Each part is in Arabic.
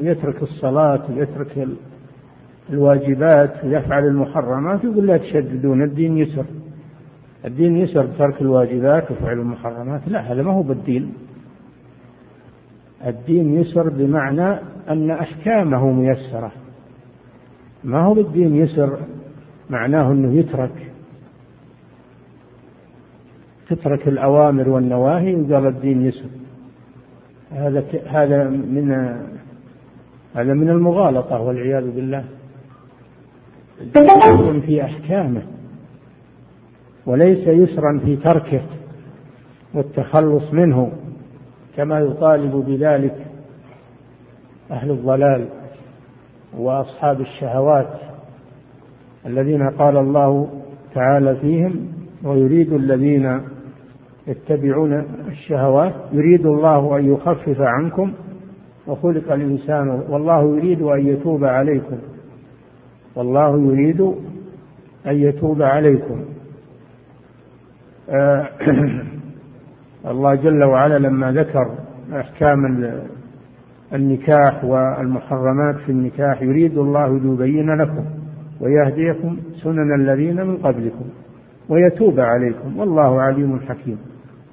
يترك الصلاة ويترك الواجبات ويفعل المحرمات يقول لا تشددون الدين يسر. الدين يسر بترك الواجبات وفعل المحرمات. لا هذا ما هو بالدين. الدين يسر بمعنى أن أحكامه ميسرة. ما هو بالدين يسر؟ معناه أنه يترك. تترك الأوامر والنواهي وقال الدين يسر. هذا هذا من هذا من المغالطة والعياذ بالله. يسر في أحكامه وليس يسرا في تركه والتخلص منه كما يطالب بذلك أهل الضلال وأصحاب الشهوات الذين قال الله تعالى فيهم ويريد الذين يتبعون الشهوات يريد الله أن يخفف عنكم وخلق الإنسان والله يريد أن يتوب عليكم. والله يريد أن يتوب عليكم. آه الله جل وعلا لما ذكر أحكام النكاح والمحرمات في النكاح يريد الله ليبين لكم ويهديكم سنن الذين من قبلكم ويتوب عليكم. والله عليم حكيم.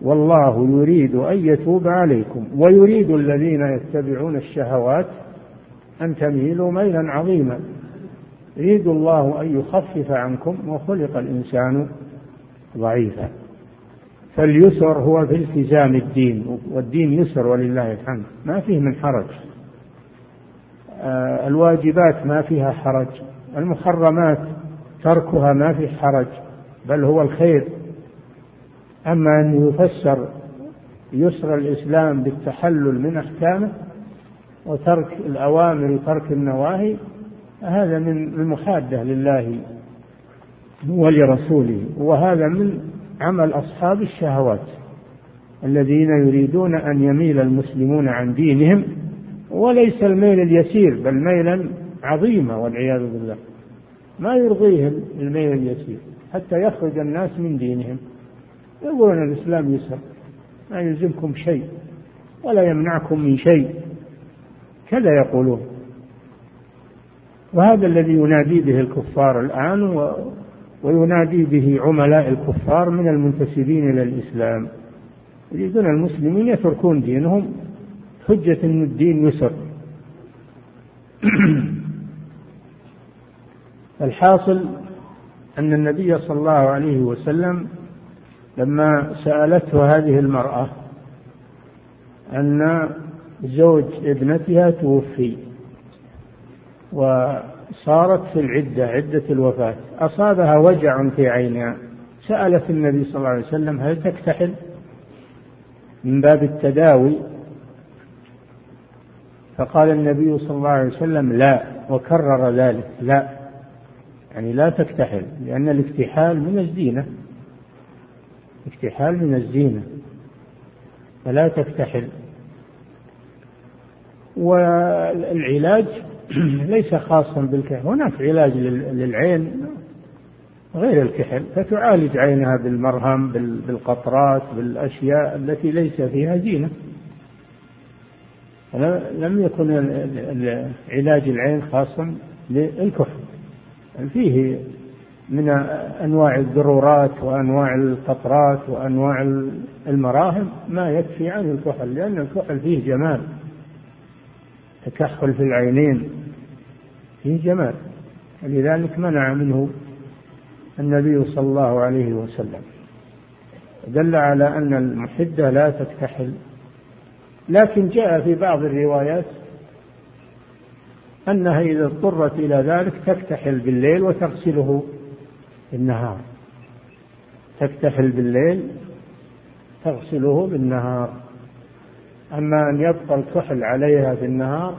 والله يريد أن يتوب عليكم. ويريد الذين يتبعون الشهوات أن تميلوا ميلا عظيما. يريد الله أن يخفف عنكم وخلق الإنسان ضعيفا. فاليسر هو في التزام الدين والدين يسر ولله الحمد. ما فيه من حرج. آه، الواجبات ما فيها حرج. المحرمات تركها ما فيه حرج بل هو الخير. أما أن يفسر يسر الإسلام بالتحلل من أحكامه وترك الأوامر وترك النواهي هذا من المحادة لله ولرسوله وهذا من عمل أصحاب الشهوات الذين يريدون أن يميل المسلمون عن دينهم وليس الميل اليسير بل ميلا عظيما والعياذ بالله. ما يرضيهم الميل اليسير حتى يخرج الناس من دينهم. يقولون الإسلام يسر ما يلزمكم شيء ولا يمنعكم من شيء كذا يقولون. وهذا الذي ينادي به الكفار الآن و وينادي به عملاء الكفار من المنتسبين إلى الإسلام. يريدون المسلمين يتركون دينهم حجة أن الدين يسر. الحاصل أن النبي صلى الله عليه وسلم لما سألته هذه المرأة أن زوج ابنتها توفي وصارت في العدة عدة الوفاة. أصابها وجع في عينها. سألت النبي صلى الله عليه وسلم هل تكتحل؟ من باب التداوي. فقال النبي صلى الله عليه وسلم لا وكرر ذلك لا. يعني لا تكتحل لأن الاكتحال من الزينة. اكتحال من الزينة فلا تكتحل. والعلاج ليس خاصا بالكحل هناك علاج للعين غير الكحل فتعالج عينها بالمرهم بالقطرات بالأشياء التي ليس فيها زينة. لم يكن علاج العين خاصا للكحل فيه من أنواع الضرورات وأنواع القطرات وأنواع المراهم ما يكفي عن الكحل لأن الكحل فيه جمال. تكحل في العينين فيه جمال. لذلك منع منه النبي صلى الله عليه وسلم. دل على أن المحدة لا تكتحل لكن جاء في بعض الروايات أنها إذا اضطرت إلى ذلك تكتحل بالليل وتغسله. بالنهار. تكتحل بالليل تغسله بالنهار. أما أن يبقى الكحل عليها في النهار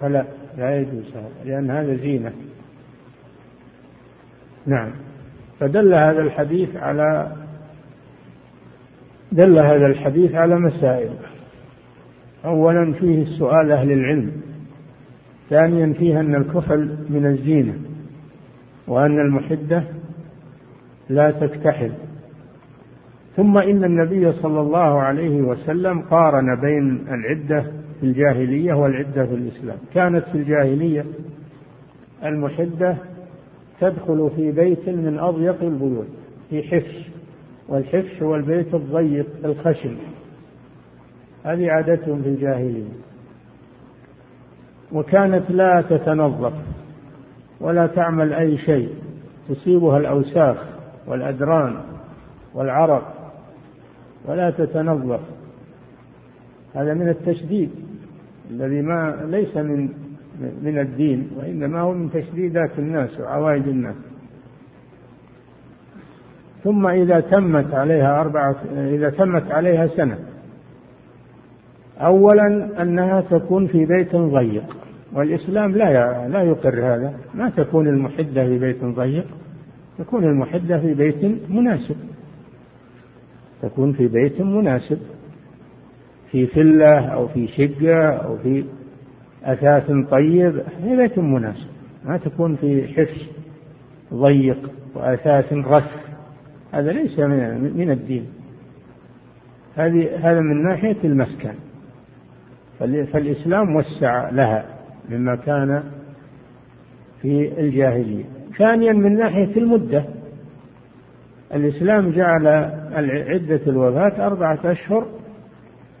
فلا لا يجوز هذا لأن هذا زينة. نعم. فدل هذا الحديث على دل هذا الحديث على مسائل. أولا فيه السؤال أهل العلم. ثانيا فيه أن الكحل من الزينة وأن المحدة لا تكتحل. ثم إن النبي صلى الله عليه وسلم قارن بين العدة في الجاهلية والعدة في الإسلام. كانت في الجاهلية المحدة تدخل في بيت من أضيق البيوت في حفش والحفش هو البيت الضيق الخشن. هذه عادتهم في الجاهلية. وكانت لا تتنظف ولا تعمل أي شيء تصيبها الأوساخ. والأدران والعرق ولا تتنظف. هذا من التشديد الذي ما ليس من من الدين وإنما هو من تشديدات الناس وعوائد الناس. ثم إذا تمت عليها أربعة إذا تمت عليها سنة. أولا أنها تكون في بيت ضيق والإسلام لا لا يقر هذا ما تكون المحدة في بيت ضيق. تكون المحدة في بيت مناسب. تكون في بيت مناسب. في فلة أو في شقة أو في أثاث طيب في بيت مناسب. ما تكون في حفش ضيق وأثاث رث. هذا ليس من من الدين. هذه هذا من ناحية المسكن. فالإسلام وسع لها مما كان في الجاهلية. ثانيا من ناحية المدة الإسلام جعل عدة الوفاة أربعة أشهر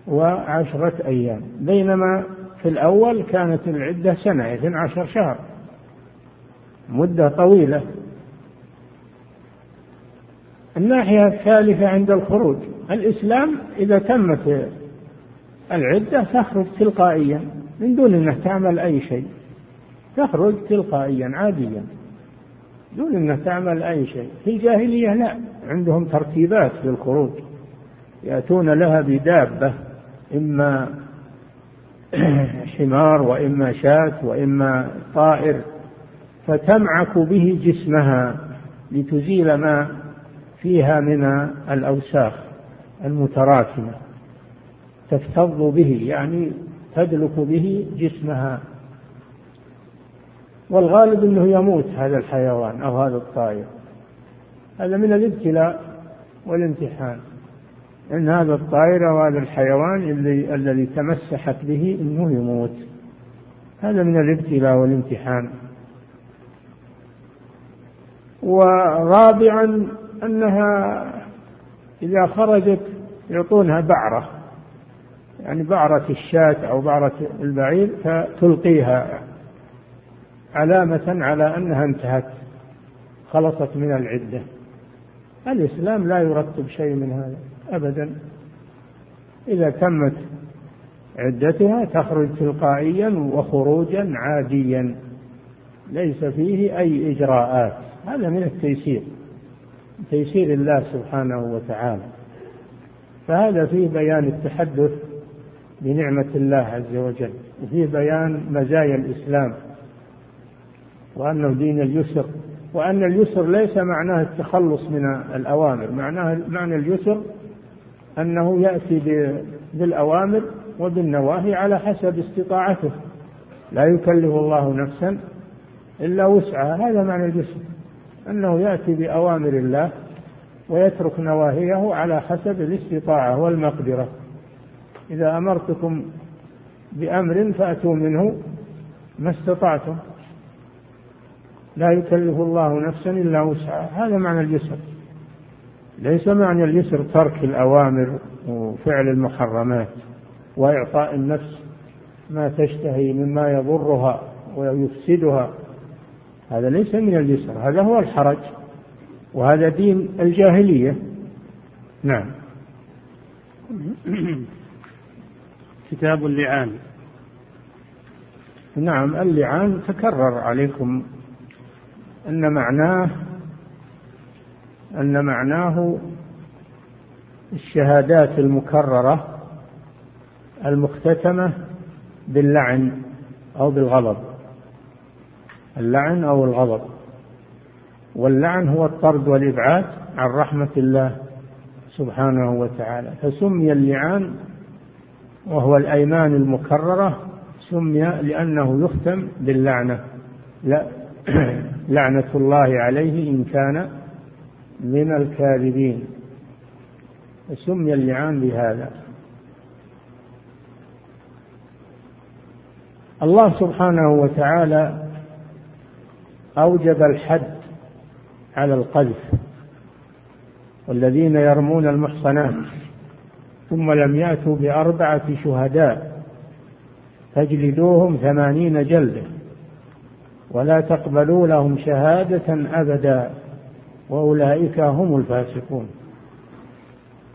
وعشرة أيام بينما في الأول كانت العدة سنة اثنى عشر شهر مدة طويلة. الناحية الثالثة عند الخروج الإسلام إذا تمت العدة تخرج تلقائيا من دون أنها تعمل أي شيء تخرج تلقائيا عاديا. دون أنها تعمل أي شيء. في الجاهلية لا. عندهم ترتيبات للخروج. يأتون لها بدابة إما حمار وإما شاة وإما طائر فتمعك به جسمها لتزيل ما فيها من الأوساخ المتراكمة. تفتض به يعني تدلك به جسمها. والغالب إنه يموت هذا الحيوان أو هذا الطائر. هذا من الابتلاء والامتحان. إن هذا الطائر أو هذا الحيوان الذي الذي تمسحت به إنه يموت. هذا من الابتلاء والامتحان. ورابعا أنها إذا خرجت يعطونها بعرة. يعني بعرة الشاة أو بعرة البعير فتلقيها علامة على أنها انتهت خلصت من العدة. الإسلام لا يرتب شيء من هذا أبدا. إذا تمت عدتها تخرج تلقائيا وخروجا عاديا ليس فيه أي إجراءات. هذا من التيسير تيسير الله سبحانه وتعالى. فهذا فيه بيان التحدث بنعمة الله عز وجل وفيه بيان مزايا الإسلام. وأنه دين اليسر وأن اليسر ليس معناه التخلص من الأوامر معناه معنى اليسر أنه يأتي بالأوامر وبالنواهي على حسب استطاعته. لا يكلف الله نفسا إلا وسعها هذا معنى اليسر. أنه يأتي بأوامر الله ويترك نواهيه على حسب الاستطاعة والمقدرة. إذا أمرتكم بأمر فأتوا منه ما استطعتم. لا يكلف الله نفسا إلا وسعها. هذا معنى اليسر. ليس معنى اليسر ترك الأوامر وفعل المحرمات وإعطاء النفس ما تشتهي مما يضرها ويفسدها. هذا ليس من اليسر. هذا هو الحرج. وهذا دين الجاهلية. نعم. كتاب اللعان. نعم اللعان تكرر عليكم. أن معناه أن معناه الشهادات المكررة المختتمة باللعن أو بالغضب. اللعن أو الغضب. واللعن هو الطرد والإبعاد عن رحمة الله سبحانه وتعالى. فسمي اللعان وهو الأيمان المكررة سمي لأنه يختم باللعنة. لا لعنة الله عليه إن كان من الكاذبين. سمي اللعان بهذا. الله سبحانه وتعالى أوجب الحد على القذف. والذين يرمون المحصنات ثم لم يأتوا بأربعة شهداء فاجلدوهم ثمانين جلدة ولا تقبلوا لهم شهادة أبدا. وأولئك هم الفاسقون.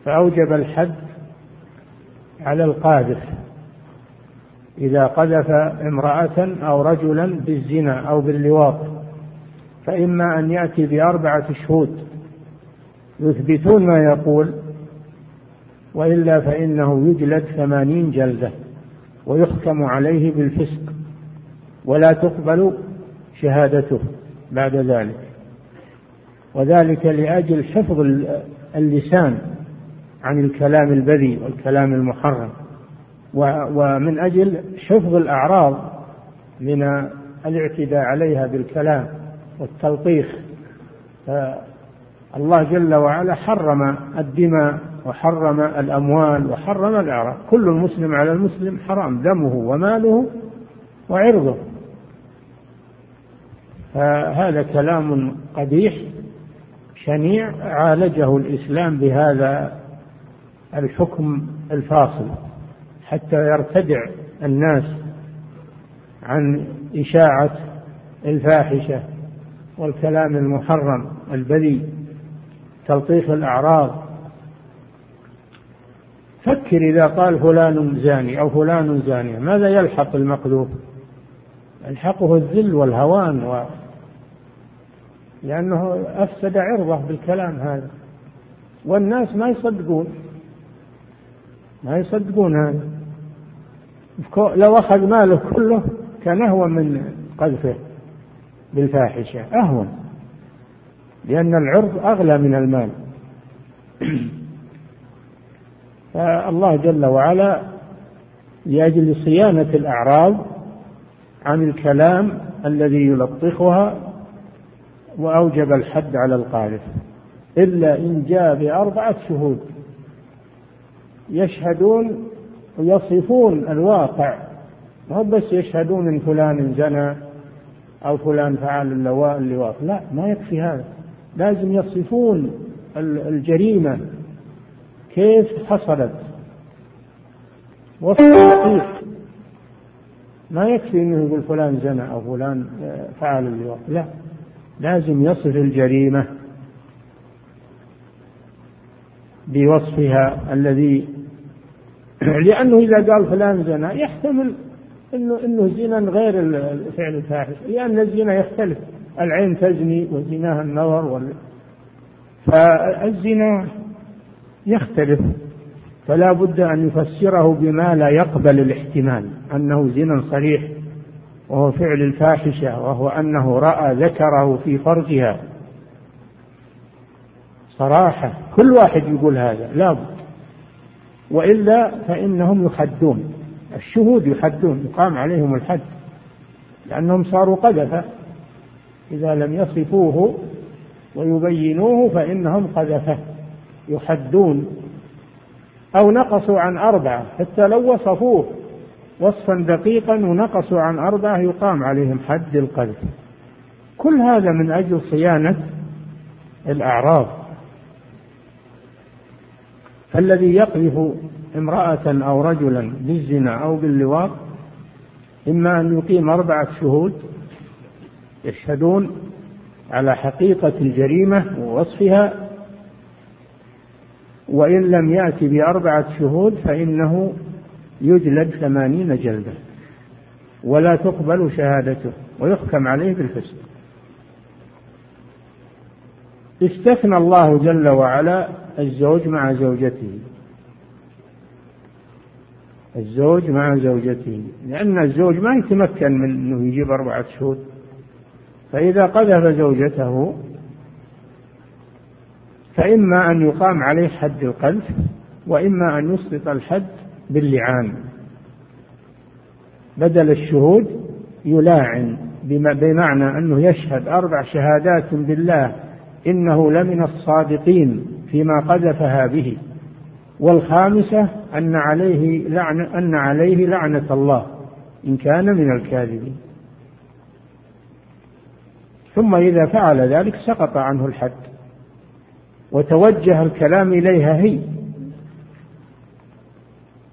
فأوجب الحد على القاذف إذا قذف امرأة أو رجلا بالزنا أو باللواط فإما أن يأتي بأربعة شهود يثبتون ما يقول وإلا فإنه يجلد ثمانين جلدة ويحكم عليه بالفسق. ولا تقبل شهادته بعد ذلك. وذلك لأجل حفظ اللسان عن الكلام البذيء والكلام المحرم. ومن أجل حفظ الأعراض من الاعتداء عليها بالكلام والتلطيخ. الله جل وعلا حرم الدماء وحرم الأموال وحرم الأعراض. كل المسلم على المسلم حرام. دمه وماله وعرضه. فهذا كلام قبيح شنيع عالجه الإسلام بهذا الحكم الفاصل حتى يرتدع الناس عن إشاعة الفاحشة والكلام المحرم البذيء تلطيخ الأعراض فكر إذا قال فلان زاني أو فلان زانية ماذا يلحق المقذوف يلحقه الذل والهوان. لأنه أفسد عرضه بالكلام هذا. والناس ما يصدقون. ما يصدقون هذا. لو أخذ ماله كله كان أهون من قذفه بالفاحشة. أهون. لأن العرض أغلى من المال. فالله جل وعلا لأجل صيانة الأعراض عن الكلام الذي يلطخها وأوجب الحد على القاذف إلا إن جاء بأربعة شهود. يشهدون ويصفون الواقع ما بس يشهدون إن فلان زنى أو فلان فعل اللواء اللواء لا ما يكفي هذا. لازم يصفون الجريمة. كيف حصلت؟ وصف ما يكفي إنه يقول فلان زنى أو فلان فعل اللواء لا. لازم يصف الجريمة بوصفها الذي لأنه إذا قال فلان زنا يحتمل أنه أنه زنا غير فعل الفاحش لأن الزنا يختلف. العين تزني وزناها النظر وال... فالزنا يختلف. فلا بد أن يفسره بما لا يقبل الاحتمال أنه زنا صريح. وهو فعل الفاحشة وهو أنه رأى ذكره في فرجها. صراحة كل واحد يقول هذا لا بد. وإلا فإنهم يحدون الشهود يحدون يقام عليهم الحد لأنهم صاروا قذفة. إذا لم يصفوه ويبينوه فإنهم قذفة يحدون أو نقصوا عن أربعة حتى لو وصفوه وصفا دقيقا ونقصوا عن أربعة يقام عليهم حد القذف. كل هذا من أجل صيانة الأعراض. فالذي يقذف امرأة أو رجلا بالزنا أو باللواط إما أن يقيم أربعة شهود يشهدون على حقيقة الجريمة ووصفها وإن لم يأتي بأربعة شهود فإنه يجلد ثمانين جلدة ولا تقبل شهادته ويحكم عليه بالفسق استثنى الله جل وعلا الزوج مع زوجته. الزوج مع زوجته. لأن الزوج ما يتمكن من أنه يجيب أربعة شهود. فإذا قذف زوجته فإما أن يقام عليه حد القذف وإما أن يسقط الحد باللعان. بدل الشهود يلاعن بمعنى أنه يشهد أربع شهادات بالله إنه لمن الصادقين فيما قذفها به. والخامسة أن عليه لعنة أن عليه لعنة الله إن كان من الكاذبين. ثم إذا فعل ذلك سقط عنه الحد. وتوجه الكلام إليها هي.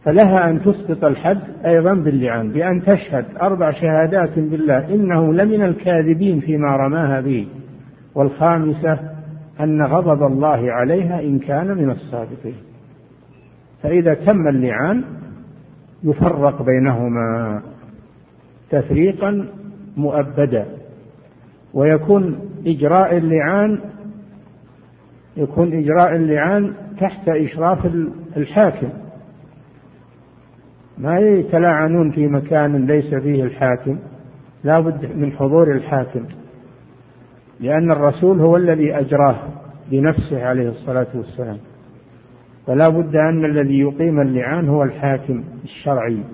فلها أن تسقط الحد أيضا باللعان بأن تشهد أربع شهادات بالله إنه لمن الكاذبين فيما رماها به. والخامسة أن غضب الله عليها إن كان من الصادقين. فإذا تم اللعان يفرق بينهما تفريقا مؤبدا. ويكون إجراء اللعان يكون إجراء اللعان تحت إشراف الحاكم. ما يتلاعنون في مكان ليس فيه الحاكم؟ لا بد من حضور الحاكم لأن الرسول هو الذي أجراه بنفسه عليه الصلاة والسلام. فلا بد أن الذي يقيم اللعان هو الحاكم الشرعي.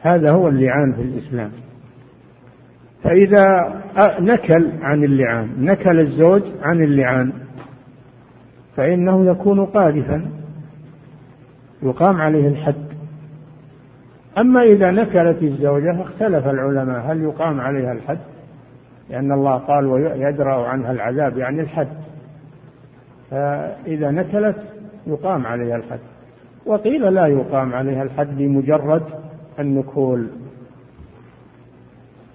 هذا هو اللعان في الإسلام. فإذا نكل عن اللعان نكل الزوج عن اللعان فإنه يكون قاذفا. يقام عليه الحد. أما إذا نكلت الزوجة اختلف العلماء هل يقام عليها الحد لأن الله قال ويدرأ عنها العذاب يعني الحد. فإذا نكلت يقام عليها الحد. وقيل لا يقام عليها الحد بمجرد النكول.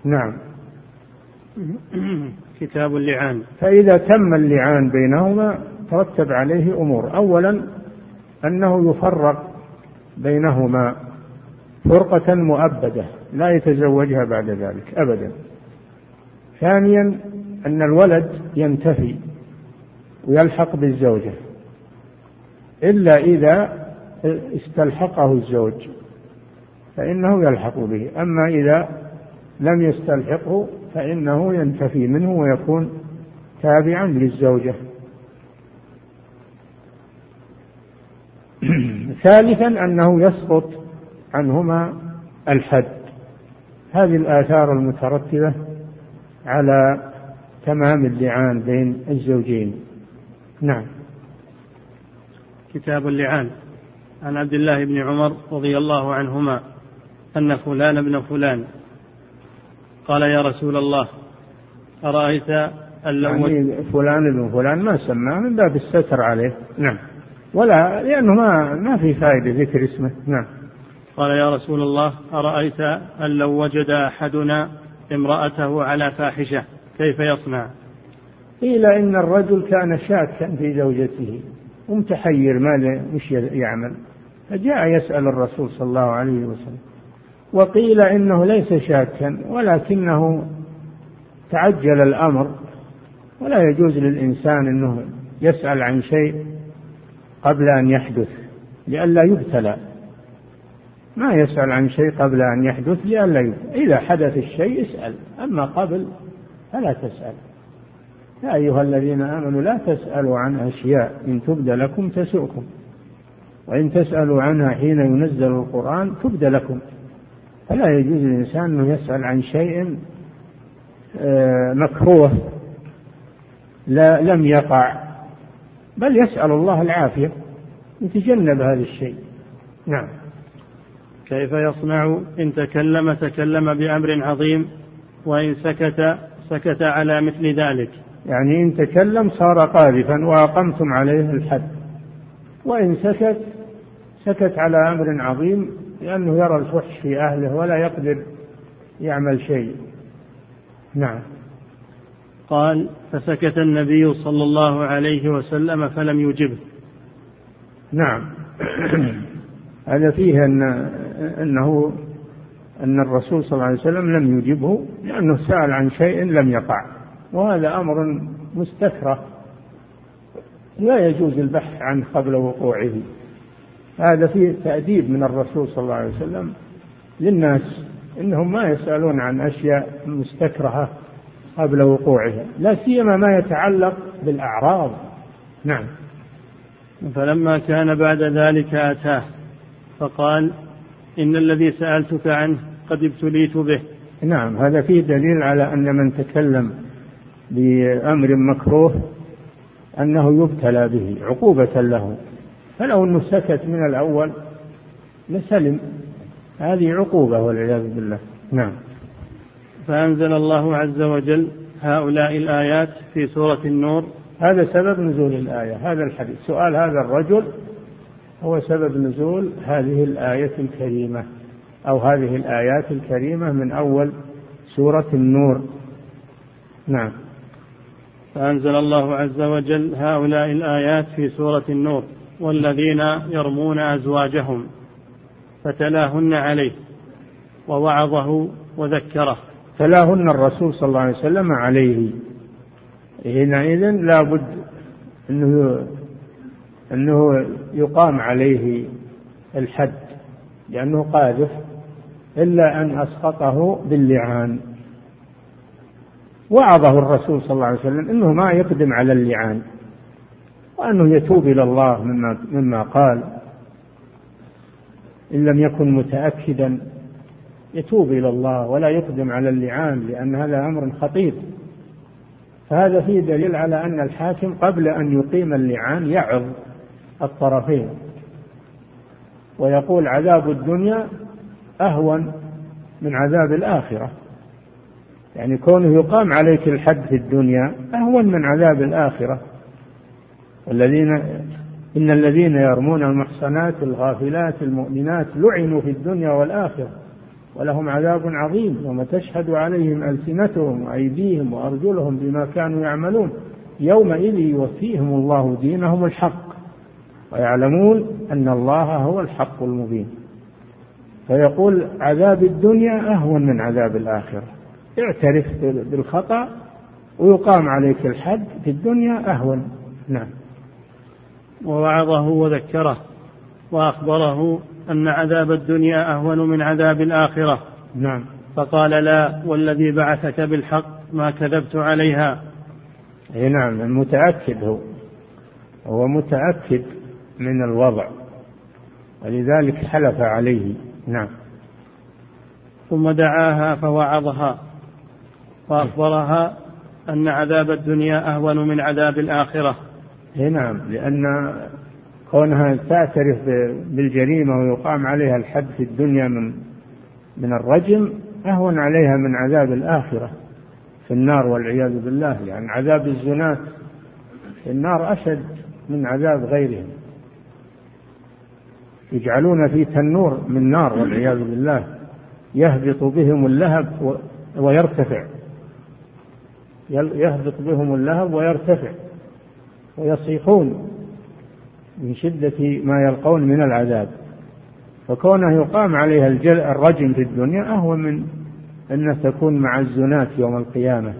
نعم. كتاب اللعان. فإذا تم اللعان بينهما ترتب عليه أمور. أولا أنه يفرق بينهما فرقة مؤبدة لا يتزوجها بعد ذلك أبدا. ثانيا أن الولد ينتفي ويلحق بالزوجة إلا إذا استلحقه الزوج فإنه يلحق به. أما إذا لم يستلحقه فإنه ينتفي منه ويكون تابعا للزوجة. ثالثا أنه يسقط عنهما الحد. هذه الآثار المترتبة على تمام اللعان بين الزوجين. نعم. كتاب اللعان. عن عبد الله بن عمر رضي الله عنهما أن فلان ابن فلان قال يا رسول الله أرأيت أن لو يعني فلان ابن فلان ما سماه من باب الستر عليه. نعم. ولا لأنه ما ما في فائدة ذكر اسمه. نعم. قال يا رسول الله أرأيت أن لو وجد أحدنا امرأته على فاحشة كيف يصنع؟ قيل إن الرجل كان شاكا في زوجته ومتحير ما وش يعمل. فجاء يسأل الرسول صلى الله عليه وسلم. وقيل إنه ليس شاكا ولكنه تعجل الأمر. ولا يجوز للإنسان أنه يسأل عن شيء قبل أن يحدث لئلا يبتلى. ما يسأل عن شيء قبل أن يحدث لئلا يبتلى. إذا حدث الشيء اسأل أما قبل فلا تسأل. يا أيها الذين آمنوا لا تسألوا عن أشياء إن تبد لكم تسؤكم. وإن تسألوا عنها حين ينزل القرآن تبد لكم. فلا يجوز للإنسان أنه يسأل عن شيء آه، مكروه لا لم يقع. بل يسأل الله العافية يتجنب هذا الشيء. نعم. كيف يصنع إن تكلم تكلم بأمر عظيم وإن سكت سكت على مثل ذلك؟ يعني إن تكلم صار قاذفا وأقمتم عليه الحد. وإن سكت سكت على أمر عظيم لأنه يرى الفحش في أهله ولا يقدر يعمل شيء. نعم. قال فسكت النبي صلى الله عليه وسلم فلم يجبه. نعم. هذا فيه أن أنه أن الرسول صلى الله عليه وسلم لم يجبه لأنه سأل عن شيء لم يقع. وهذا أمر مستكره. لا يجوز البحث عنه قبل وقوعه. هذا فيه تأديب من الرسول صلى الله عليه وسلم للناس إنهم ما يسألون عن أشياء مستكرهة. قبل وقوعها لا سيما ما يتعلق بالأعراض. نعم. فلما كان بعد ذلك أتاه فقال إن الذي سألتك عنه قد ابتليت به. نعم هذا فيه دليل على أن من تكلم بأمر مكروه أنه يبتلى به عقوبة له. فلو أنه سكت من الأول لسلم. هذه عقوبة والعياذ بالله. نعم. فأنزل الله عز وجل هؤلاء الآيات في سورة النور. هذا سبب نزول الآية هذا الحديث. سؤال هذا الرجل هو سبب نزول هذه الآية الكريمة أو هذه الآيات الكريمة من أول سورة النور. نعم. فأنزل الله عز وجل هؤلاء الآيات في سورة النور. والذين يرمون أزواجهم فتلاهن عليه ووعظه وذكره. تلاهن الرسول صلى الله عليه وسلم عليه. حينئذ لا بد أنه أنه يقام عليه الحد لأنه قاذف إلا أن أسقطه باللعان. وعظه الرسول صلى الله عليه وسلم أنه ما يقدم على اللعان وأنه يتوب إلى الله مما, مما قال. إن لم يكن متأكدا يتوب إلى الله ولا يقدم على اللعان لأن هذا أمر خطير. فهذا فيه دليل على أن الحاكم قبل أن يقيم اللعان يعظ الطرفين. ويقول عذاب الدنيا أهون من عذاب الآخرة. يعني كونه يقام عليك الحد في الدنيا أهون من عذاب الآخرة. الذين إن الذين يرمون المحصنات الغافلات المؤمنات لعنوا في الدنيا والآخرة. ولهم عذاب عظيم يوم تشهد عليهم ألسنتهم وأيديهم وأرجلهم بما كانوا يعملون. يومئذ يوفيهم الله دينهم الحق ويعلمون أن الله هو الحق المبين. فيقول عذاب الدنيا أهون من عذاب الآخرة. اعترف بالخطأ ويقام عليك الحد في الدنيا أهون. نعم. ووعظه وذكره وأخبره أن عذاب الدنيا أهون من عذاب الآخرة. نعم. فقال لا والذي بعثك بالحق ما كذبت عليها. أي نعم المتأكد هو. هو متأكد من الوضع. ولذلك حلف عليه. نعم. ثم دعاها فوعظها. وأخبرها أن عذاب الدنيا أهون من عذاب الآخرة. أي نعم لأن كونها تعترف بالجريمة ويقام عليها الحد في الدنيا من من الرجم أهون عليها من عذاب الآخرة في النار والعياذ بالله. يعني عذاب الزناة في النار أشد من عذاب غيرهم. يجعلون في تنور من نار والعياذ بالله. يهبط بهم اللهب ويرتفع. يهبط بهم اللهب ويرتفع. ويصيحون. من شدة ما يلقون من العذاب. فكونه يقام عليها الرجم في الدنيا أهون من أن تكون مع الزناة يوم القيامة.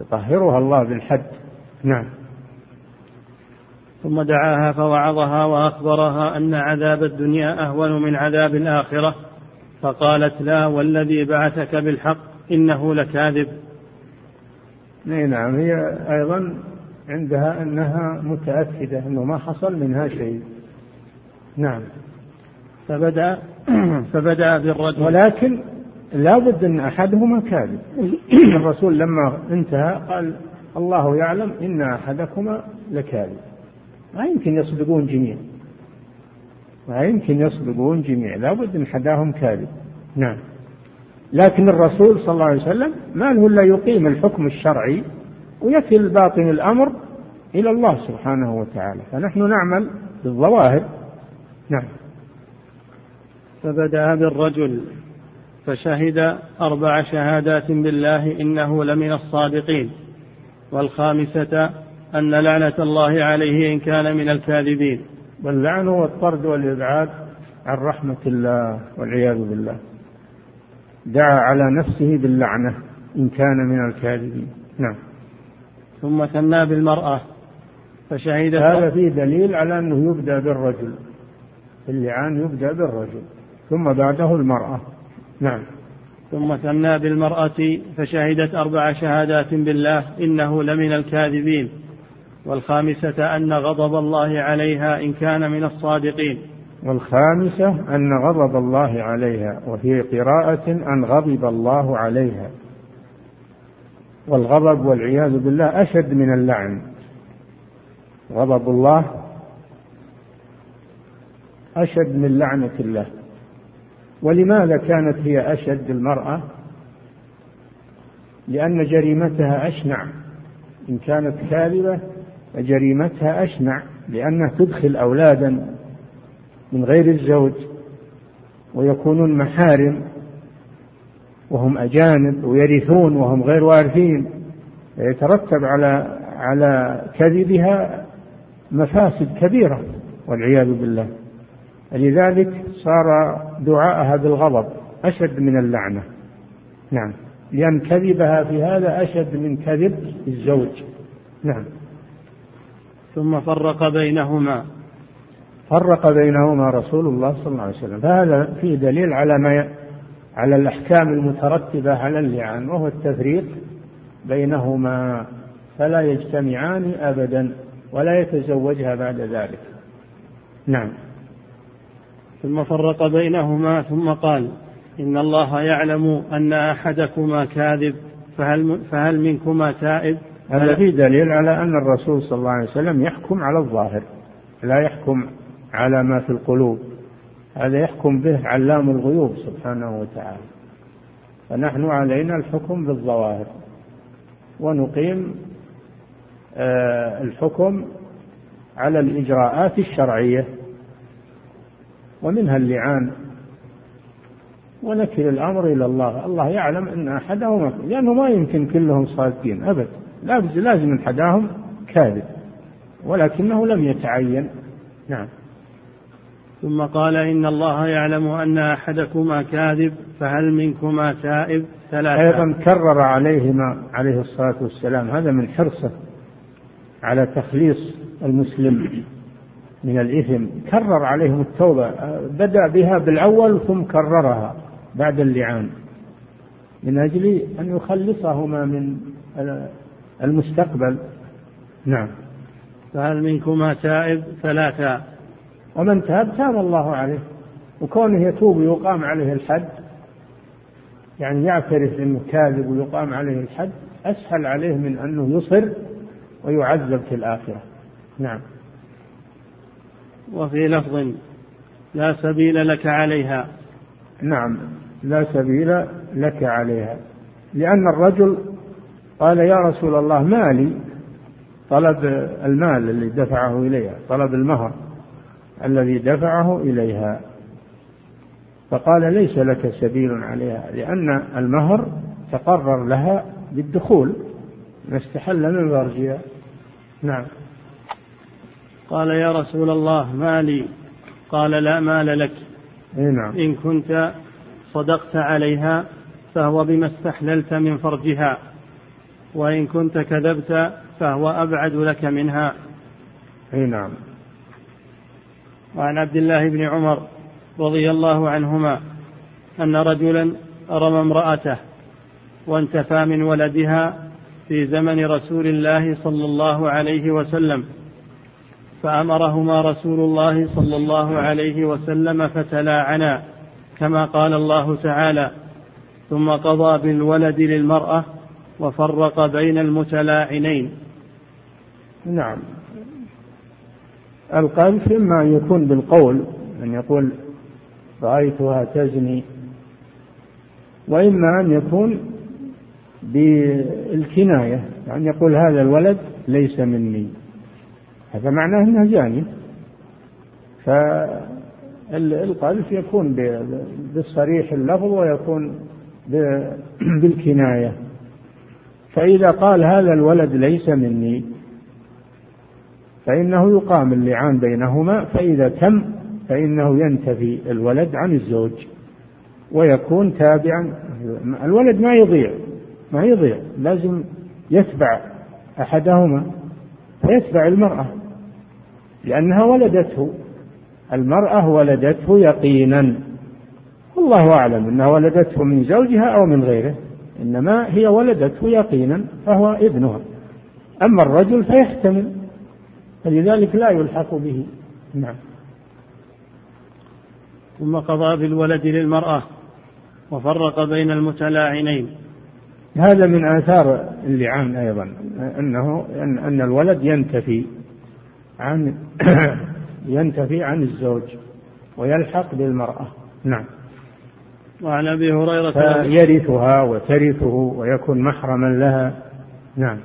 يطهرها الله بالحد. نعم. ثم دعاها فوعظها وأخبرها أن عذاب الدنيا أهون من عذاب الآخرة. فقالت لا والذي بعثك بالحق إنه لكاذب. نعم هي أيضا عندها أنها متأكدة أنه ما حصل منها شيء. نعم. فبدأ فبدأ بالرجل ولكن لا بد أن أحدهما كاذب. الرسول لما انتهى قال الله يعلم إن أحدكما لكاذب. ما يمكن يصدقون جميعا ما يمكن يصدقون جميعا لا بد أن حداهم كاذب. نعم. لكن الرسول صلى الله عليه وسلم ما له إلا يقيم الحكم الشرعي ويكل باطن الأمر إلى الله سبحانه وتعالى. فنحن نعمل بالظواهر. نعم. فبدأ بالرجل فشهد أربع شهادات بالله إنه لمن الصادقين والخامسة أن لعنة الله عليه إن كان من الكاذبين. واللعن هو الطرد والإبعاد عن رحمة الله والعياذ بالله. دعا على نفسه باللعنة إن كان من الكاذبين. نعم. ثم ثنى بالمرأة فشهد هذا فيه دليل على أنه يبدأ بالرجل اللعان يبدأ بالرجل ثم بعده المرأة. نعم. ثم ثنى بالمرأة فشهدت أربع شهادات بالله إنه لمن الكاذبين. والخامسة أن غضب الله عليها إن كان من الصادقين. والخامسة أن غضب الله عليها وفي قراءة أن غضب الله عليها. والغضب والعياذ بالله أشد من اللعن. غضب الله أشد من لعنة الله. ولماذا كانت هي أشد المرأة؟ لأن جريمتها أشنع. إن كانت كاذبة فجريمتها أشنع لأنها تدخل أولادا من غير الزوج ويكونون محارم. وهم أجانب ويرثون وهم غير وارثين يترتب على على كذبها مفاسد كبيرة والعياذ بالله. لذلك صار دعاءها بالغضب أشد من اللعنة. نعم. لأن كذبها في هذا أشد من كذب الزوج. نعم. ثم فرق بينهما. فرق بينهما رسول الله صلى الله عليه وسلم. فهذا فيه دليل على ما على الأحكام المترتبة على اللعان وهو التفريق بينهما فلا يجتمعان أبدا ولا يتزوجها بعد ذلك. نعم. ثم فرق بينهما ثم قال إن الله يعلم أن أحدكما كاذب فهل, فهل منكما تائب؟ هذا في دليل على أن الرسول صلى الله عليه وسلم يحكم على الظاهر لا يحكم على ما في القلوب. هذا يحكم به علام الغيوب سبحانه وتعالى. فنحن علينا الحكم بالظواهر. ونقيم آه، الحكم على الإجراءات الشرعية. ومنها اللعان. ونكل الأمر إلى الله. الله يعلم أن أحدهم لأنه ما يمكن كلهم صادقين أبدا لازم أن حداهم كاذب. ولكنه لم يتعين. نعم. ثم قال إن الله يعلم أن أحدكما كاذب فهل منكما تائب ثلاثة؟ أيضا كرر عليهما عليه الصلاة والسلام. هذا من حرصه على تخليص المسلم من الإثم. كرر عليهم التوبة. بدأ بها بالأول ثم كررها بعد اللعان من أجل أن يخلصهما من المستقبل. نعم. فهل منكما تائب؟ ثلاثة. ومن تاب تاب الله عليه. وكونه يتوب ويقام عليه الحد يعني يعترف إنه كاذب ويقام عليه الحد أسهل عليه من أنه يصر ويعذب في الآخرة. نعم. وفي لفظ لا سبيل لك عليها. نعم. لا سبيل لك عليها. لأن الرجل قال يا رسول الله مالي طلب المال الذي دفعه إليها طلب المهر. الذي دفعه إليها. فقال ليس لك سبيل عليها لأن المهر تقرر لها بالدخول. ما استحل من فرجها نعم. قال يا رسول الله مالي. قال لا مال لك. نعم. إن كنت صدقت عليها فهو بما استحللت من فرجها وإن كنت كذبت فهو أبعد لك منها. أي نعم. وعن عبد الله بن عمر رضي الله عنهما أن رجلا رمى امرأته وانتفى من ولدها في زمن رسول الله صلى الله عليه وسلم فأمرهما رسول الله صلى الله عليه وسلم فتلاعنا كما قال الله تعالى ثم قضى بالولد للمرأة وفرق بين المتلاعنين. نعم. القذف إما أن يكون بالقول أن يقول رأيتها تزني. وإما أن يكون بالكناية يعني يقول هذا الولد ليس مني. هذا معناه أنها زانية. فالقذف يكون بالصريح اللفظ ويكون بالكناية. فإذا قال هذا الولد ليس مني فإنه يقام اللعان بينهما فإذا تم فإنه ينتفي الولد عن الزوج ويكون تابعا. الولد ما يضيع ما يضيع لازم يتبع أحدهما فيتبع المرأة لأنها ولدته المرأة ولدته يقينا. والله أعلم أنها ولدته من زوجها أو من غيره إنما هي ولدته يقينا فهو ابنها. أما الرجل فيحتمل فلذلك لا يلحق به. نعم. ثم قضى بالولد للمرأة وفرق بين المتلاعنين. هذا من آثار اللعان أيضا أنه أن الولد ينتفي عن ينتفي عن الزوج ويلحق بالمرأة. نعم. وعن أبي هريرة يرثها وترثه ويكون محرما لها. نعم.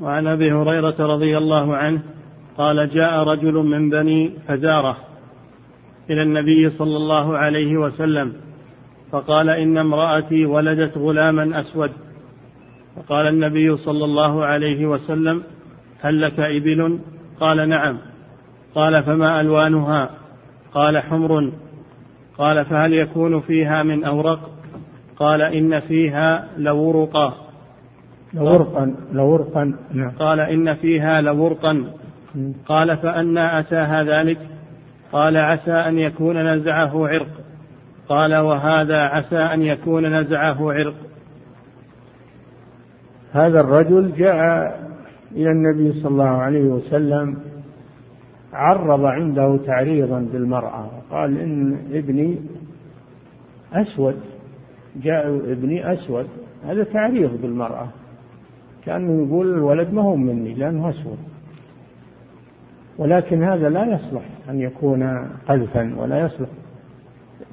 وعن أبي هريرة رضي الله عنه قال جاء رجل من بني فزاره إلى النبي صلى الله عليه وسلم فقال إن امرأتي ولدت غلاما أسود. فقال النبي صلى الله عليه وسلم هل لك إبل؟ قال نعم. قال فما ألوانها؟ قال حمر. قال فهل يكون فيها من أورق؟ قال إن فيها لورقا لورقا لورقا نعم. قال إن فيها لورقا. قال فأنى أتاها ذلك؟ قال عسى أن يكون نزعه عرق. قال وهذا عسى أن يكون نزعه عرق. هذا الرجل جاء إلى النبي صلى الله عليه وسلم عرض عنده تعريضا بالمرأة. قال إن ابني أسود جاء ابني أسود. هذا تعريض بالمرأة. كأنه يقول الولد ما هو مني لأنه أسود. ولكن هذا لا يصلح أن يكون قذفا ولا يصلح.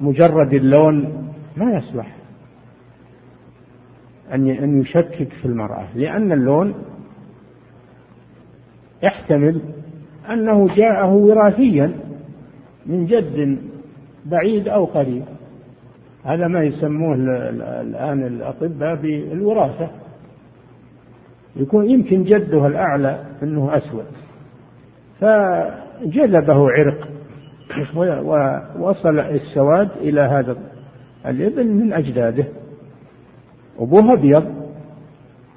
مجرد اللون ما يصلح أن أن يشكك في المرأة لأن اللون يحتمل أنه جاءه وراثيا من جد بعيد أو قريب. هذا ما يسموه الآن الأطباء بالوراثة. يكون يمكن جده الأعلى أنه أسود. فجذبه عرق. ووصل السواد إلى هذا الابن من أجداده. أبوه أبيض.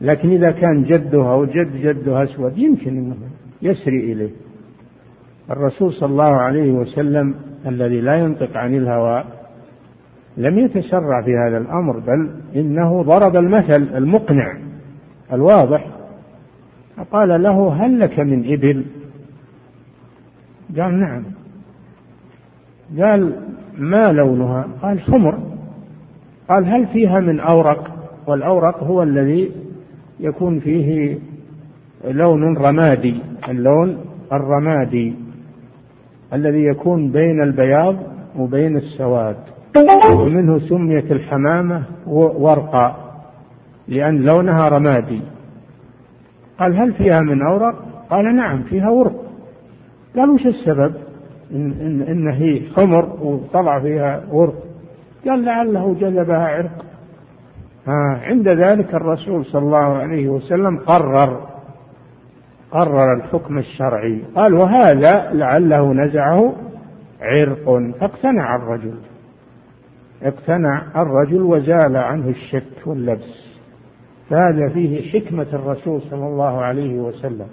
لكن إذا كان جده أو جد جده أسود يمكن أنه يسري إليه. الرسول صلى الله عليه وسلم الذي لا ينطق عن الهوى لم يتسرع في هذا الأمر بل إنه ضرب المثل المقنع. الواضح. قال له هل لك من إبل؟ قال نعم. قال ما لونها؟ قال حمر. قال هل فيها من أورق؟ والأورق هو الذي يكون فيه لون رمادي. اللون الرمادي الذي يكون بين البياض وبين السواد. ومنه سميت الحمامة ورقا لأن لونها رمادي. قال هل فيها من أورق؟ قال نعم فيها ورق. قال وش السبب؟ إن, إن, إن هي حمر وطلع فيها ورق. قال لعله جذبها عرق. آه عند ذلك الرسول صلى الله عليه وسلم قرر قرر الحكم الشرعي. قال وهذا لعله نزعه عرق. فاقتنع الرجل. اقتنع الرجل وزال عنه الشك واللبس. فهذا فيه حكمة الرسول صلى الله عليه وسلم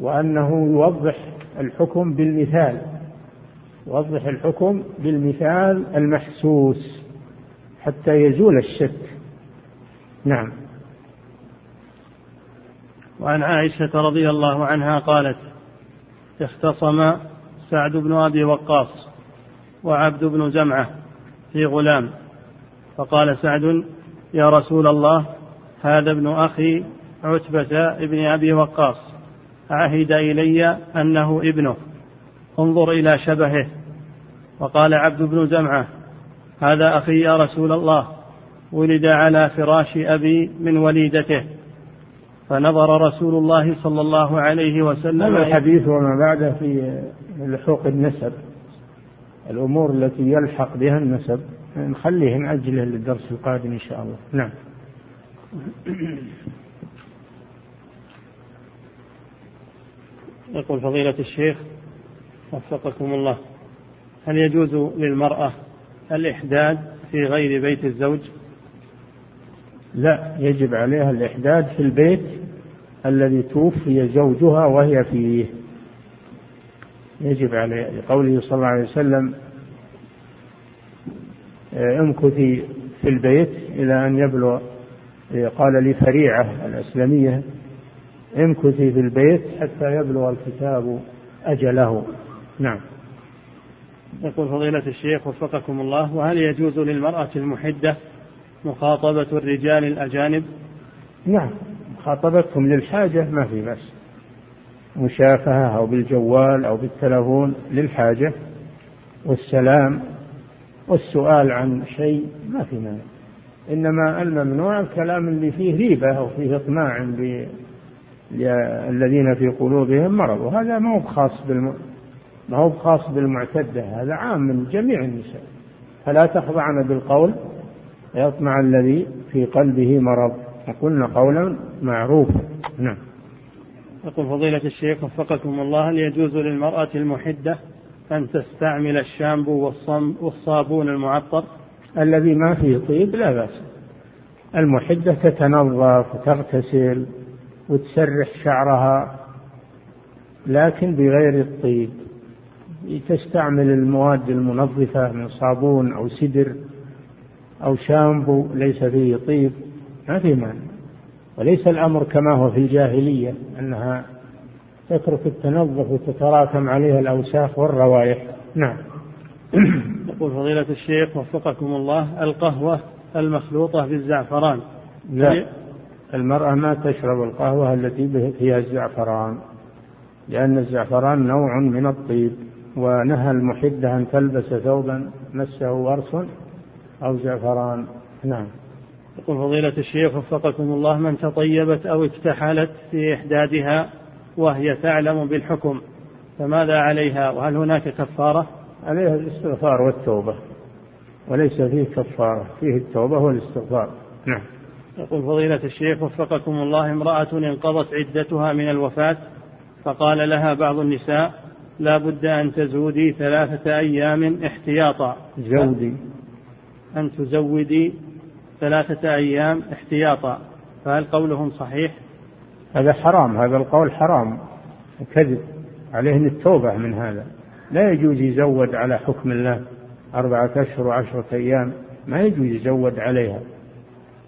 وأنه يوضح الحكم بالمثال يوضح الحكم بالمثال المحسوس حتى يزول الشك. نعم. وعن عائشة رضي الله عنها قالت اختصم سعد بن أبي وقاص وعبد بن زمعة في غلام فقال سعد يا رسول الله هذا ابن أخي عتبة ابن أبي وقاص. عهد إلي أنه ابنه. انظر إلى شبهه. وقال عبد بن زمعة هذا أخي يا رسول الله. ولد على فراش أبي من وليدته. فنظر رسول الله صلى الله عليه وسلم هذا الحديث وما بعده في لحوق النسب. الأمور التي يلحق بها النسب. نخليه نأجله للدرس القادم إن شاء الله. نعم. يقول فضيلة الشيخ وفقكم الله هل يجوز للمرأة الإحداد في غير بيت الزوج؟ لا يجب عليها الإحداد في البيت الذي توفي زوجها وهي فيه. يجب عليها لقوله صلى الله عليه وسلم امكثي في البيت إلى أن يبلغ آه، قال لفريعة الأسلمية امكثي في البيت حتى يبلغ الكتاب أجله. نعم. يقول فضيلة الشيخ وفقكم الله وهل يجوز للمرأة المحدة مخاطبة الرجال الأجانب؟ نعم. مخاطبتهم للحاجة ما في بس مشافهة أو بالجوال أو بالتلفون للحاجة والسلام والسؤال عن شيء ما في مانع. إنما الممنوع الكلام اللي فيه ريبة أو فيه إطماع للذين في قلوبهم مرض وهذا ما هو خاص بالم... ما هو خاص بالمعتدة هذا عام من جميع النساء. فلا تخضعن بالقول يطمع الذي في قلبه مرض. وقلنا قولا معروفا. نعم. يقول فضيلة الشيخ وفقكم الله هل يجوز للمرأة المحدة أن تستعمل الشامبو والصابون المعطر الذي ما فيه طيب لا بأس. المحدة تتنظف وتغتسل وتسرح شعرها لكن بغير الطيب. تستعمل المواد المنظفة من صابون أو سدر أو شامبو ليس فيه طيب ما في مانع. وليس الأمر كما هو في الجاهلية أنها تترك التنظف وتتراكم عليها الأوساخ والروائح. نعم. يقول فضيلة الشيخ وفقكم الله القهوة المخلوطة بالزعفران. لا. المرأة ما تشرب القهوة التي فيها الزعفران لأن الزعفران نوع من الطيب ونهى المحدة أن تلبس ثوبا مسه ورس أو زعفران. نعم. يقول فضيلة الشيخ وفقكم الله من تطيبت أو اكتحلت في إحدادها وهي تعلم بالحكم فماذا عليها؟ وهل هناك كفارة؟ عليها الاستغفار والتوبة وليس فيه كفارة فيه التوبة والاستغفار. نعم. يقول فضيلة الشيخ وفقكم الله امرأة انقضت عدتها من الوفاة فقال لها بعض النساء لا بد أن تزودي ثلاثة أيام احتياطا. زودي. أن تزودي ثلاثة أيام احتياطا. فهل قولهم صحيح؟ هذا حرام هذا القول حرام. كذب عليه التوبة من هذا. لا يجوز يزود على حكم الله أربعة أشهر وعشرة أيام ما يجوز يزود عليها.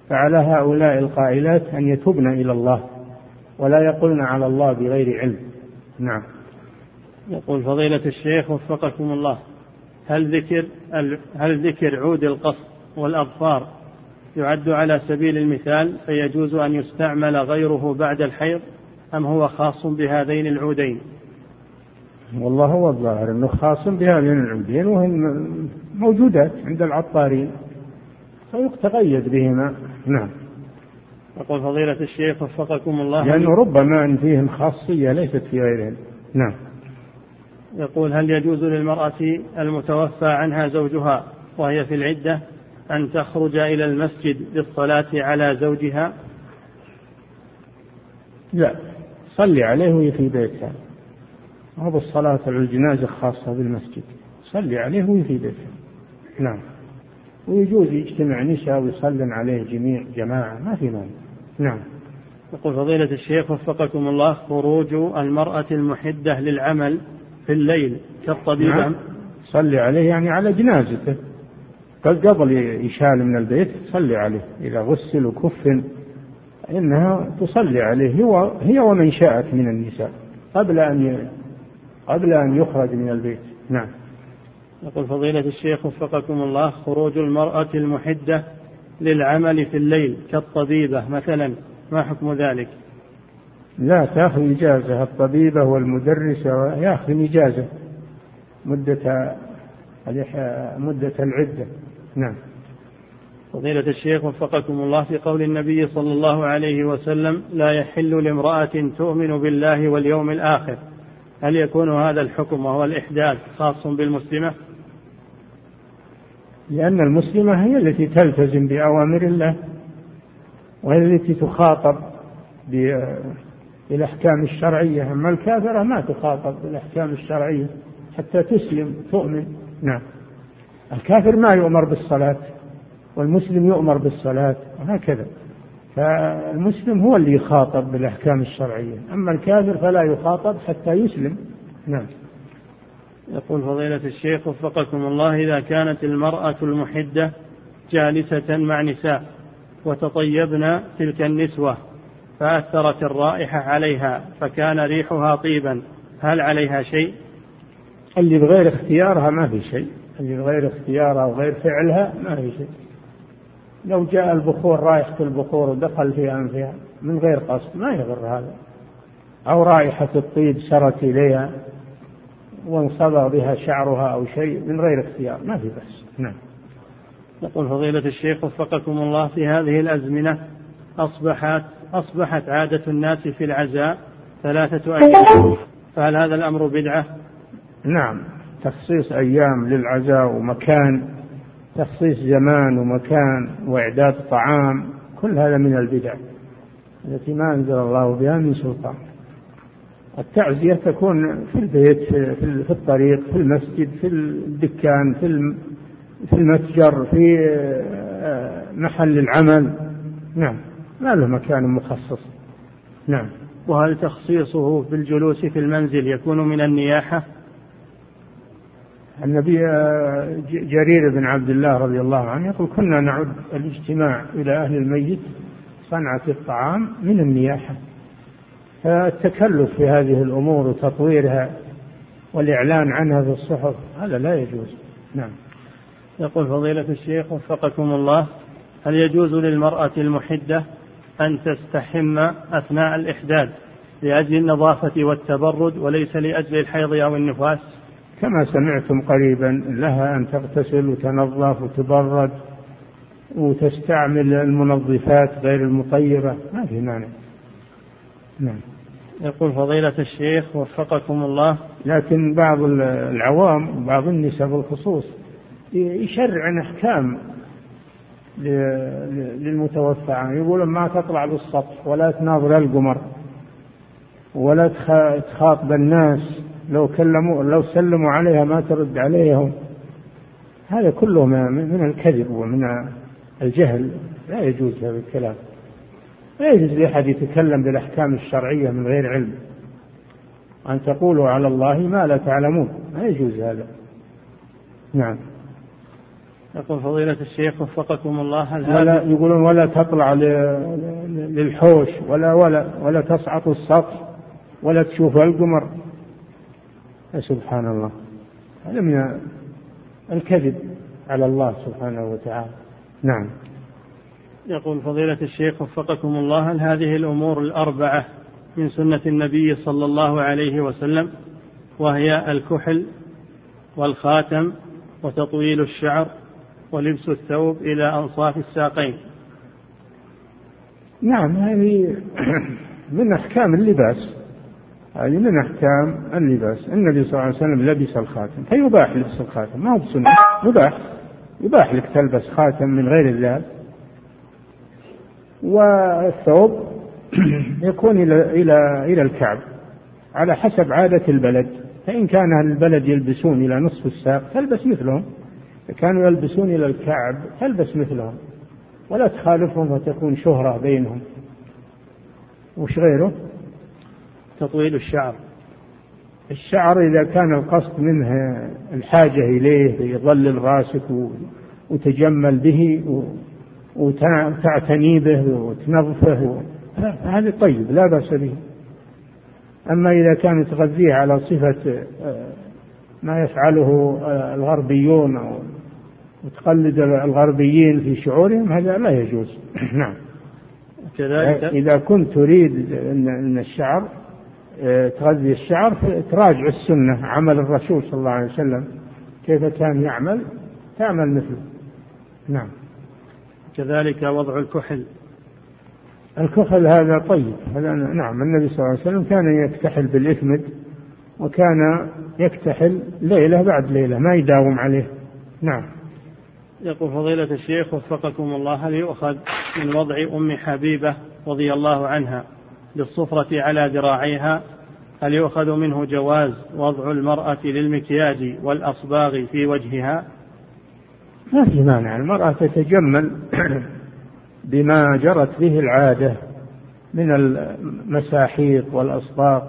فعلى هؤلاء القائلات أن يتوبن إلى الله ولا يقولن على الله بغير علم. نعم. يقول فضيلة الشيخ وفقكم الله هل ذكر هل ذكر عود القص والأظفار يعد على سبيل المثال فيجوز أن يستعمل غيره بعد الحيض أم هو خاص بهذين العودين؟ والله هو الظاهر أنه خاص بهذين العودين وهن موجودات عند العطارين فيتقيد بهما. نعم. يقول فضيلة الشيخ وفقكم الله. لأنه ربما أن فيهن خاصية ليست في غيرهن. نعم. يقول هل يجوز للمرأة المتوفى عنها زوجها وهي في العدة؟ أن تخرج إلى المسجد للصلاة على زوجها؟ لا. صلي عليه وهي في بيتها. ما بالصلاة على الجنازة خاصة بالمسجد. صلي عليه وهي في بيتها. نعم. ويجوز يجتمع نساء ويصلن عليه جميع جماعة. ما في مانع. نعم. يقول فضيلة الشيخ وفقكم الله خروج المرأة المحدة للعمل في الليل كالطبيبة نعم. صلي عليه يعني على جنازته. قبل يشال من البيت صلي عليه إذا غسل وكفن إنها تصلي عليه هو هي ومن شاءت من النساء قبل أن قبل أن يخرج من البيت. نعم. يقول فضيلة الشيخ وفقكم الله خروج المرأة المحدة للعمل في الليل كالطبيبة مثلا ما حكم ذلك؟ لا تأخذ إجازة الطبيبة والمدرسة يأخذ إجازة مدة مدة العدة. نعم. فضيلة الشيخ وفقكم الله في قول النبي صلى الله عليه وسلم لا يحل لامرأة تؤمن بالله واليوم الآخر. هل يكون هذا الحكم وهو الإحداث خاص بالمسلمة؟ لأن المسلمة هي التي تلتزم بأوامر الله وهي التي تخاطب بالأحكام الشرعية. أما الكافرة ما تخاطب بالأحكام الشرعية حتى تسلم تؤمن. نعم. الكافر ما يؤمر بالصلاة والمسلم يؤمر بالصلاة وهكذا. فالمسلم هو اللي يخاطب بالأحكام الشرعية أما الكافر فلا يخاطب حتى يسلم. نعم. يقول فضيلة الشيخ وفقكم الله إذا كانت المرأة المحدة جالسة مع نساء وتطيبن تلك النسوة فأثرت الرائحة عليها فكان ريحها طيبا هل عليها شيء؟ اللي بغير اختيارها ما في شيء. اللي بغير اختيارها وغير فعلها ما في شيء. لو جاء البخور رائحة البخور ودخل في أنفها من غير قصد ما يضر هذا. أو رائحة الطيب سرت إليها وانصبغ بها شعرها أو شيء من غير اختيار ما في بأس. نعم. يقول فضيلة الشيخ وفقكم الله في هذه الأزمنة أصبحت أصبحت عادة الناس في العزاء ثلاثة أيام. فهل هذا الأمر بدعة؟ نعم. تخصيص أيام للعزاء ومكان تخصيص زمان ومكان وإعداد طعام كل هذا من البدع التي ما أنزل الله بها من سلطان. التعزية تكون في البيت في الطريق في المسجد في الدكان في في المتجر في آه، محل العمل. نعم ما له مكان مخصص. نعم. وهل تخصيصه بالجلوس في المنزل يكون من النياحة؟ النبي آه، جرير بن عبد الله رضي الله عنه يقول كنا نعد الاجتماع إلى أهل الميت صنعة الطعام من النياحة. فالتكلف في هذه الأمور وتطويرها والإعلان عنها في الصحف هذا لا يجوز. نعم. يقول فضيلة الشيخ وفقكم الله هل يجوز للمرأة المحدة أن تستحم أثناء الإحداد لأجل النظافة والتبرد وليس لأجل الحيض أو النفاس؟ كما سمعتم قريبا لها أن تغتسل وتنظف وتبرد وتستعمل المنظفات غير المطيبة ما في مانع. نعم. يقول فضيلة الشيخ وفقكم الله. لكن بعض العوام وبعض النساء بالخصوص يشرع أحكام للمتوفى عنه يقول ما تطلع بالسطح ولا تناظر القمر ولا تخاطب الناس. لو كلموا لو سلموا عليها ما ترد عليهم. هذا كله من الكذب ومن الجهل. لا يجوز هذا الكلام. لا يجوز لأحد يتكلم بالأحكام الشرعية من غير علم. أن تقولوا على الله ما لا تعلمون. لا يجوز هذا. نعم. يقول فضيلة الشيخ وفقكم الله هل ولا يقولون ولا تطلع للحوش ولا ولا ولا تصعق السطح ولا تشوف القمر. سبحان الله. هذا من الكذب على الله سبحانه وتعالى. نعم. يقول فضيلة الشيخ وفقكم الله هل هذه الأمور الأربعة من سنة النبي صلى الله عليه وسلم وهي الكحل والخاتم وتطويل الشعر ولبس الثوب إلى أنصاف الساقين؟ نعم هذه من أحكام اللباس. هذه من أحكام اللباس. النبي صلى الله عليه وسلم لبس الخاتم. فيباح لبس الخاتم. ما هو بسنة. يباح. يباح لك تلبس خاتم من غير الذهب والثوب يكون إلى إلى إلى الكعب. على حسب عادة البلد. فإن كان البلد يلبسون إلى نصف الساق تلبس مثلهم. كانوا يلبسون إلى الكعب تلبس مثلهم. ولا تخالفهم وتكون شهرة بينهم. وش غيره؟ تطويل الشعر. الشعر إذا كان القصد منه الحاجة إليه يظلل راسك وتجمل به وتعتني به وتنظفه هذا طيب لا بأس به. أما إذا كان تغذيه على صفة آه، ما يفعله آه، الغربيون أو وتقلد الغربيين في شعورهم هذا لا يجوز. نعم. كذلك؟ إذا كنت تريد أن الشعر تغذي الشعر تراجع السنة عمل الرسول صلى الله عليه وسلم. كيف كان يعمل؟ تعمل مثله. نعم. كذلك وضع الكحل. الكحل هذا طيب. هذا نعم النبي صلى الله عليه وسلم كان يكتحل بالإثمد وكان يكتحل ليلة بعد ليلة ما يداوم عليه. نعم. يقول فضيلة الشيخ وفقكم الله هل يؤخذ من وضع أم حبيبة رضي الله عنها؟ بالصفرة على ذراعيها هل يؤخذ منه جواز وضع المرأة للمكياج والأصباغ في وجهها؟ ما في مانع المرأة تتجمل بما جرت به العادة من المساحيق والأصباغ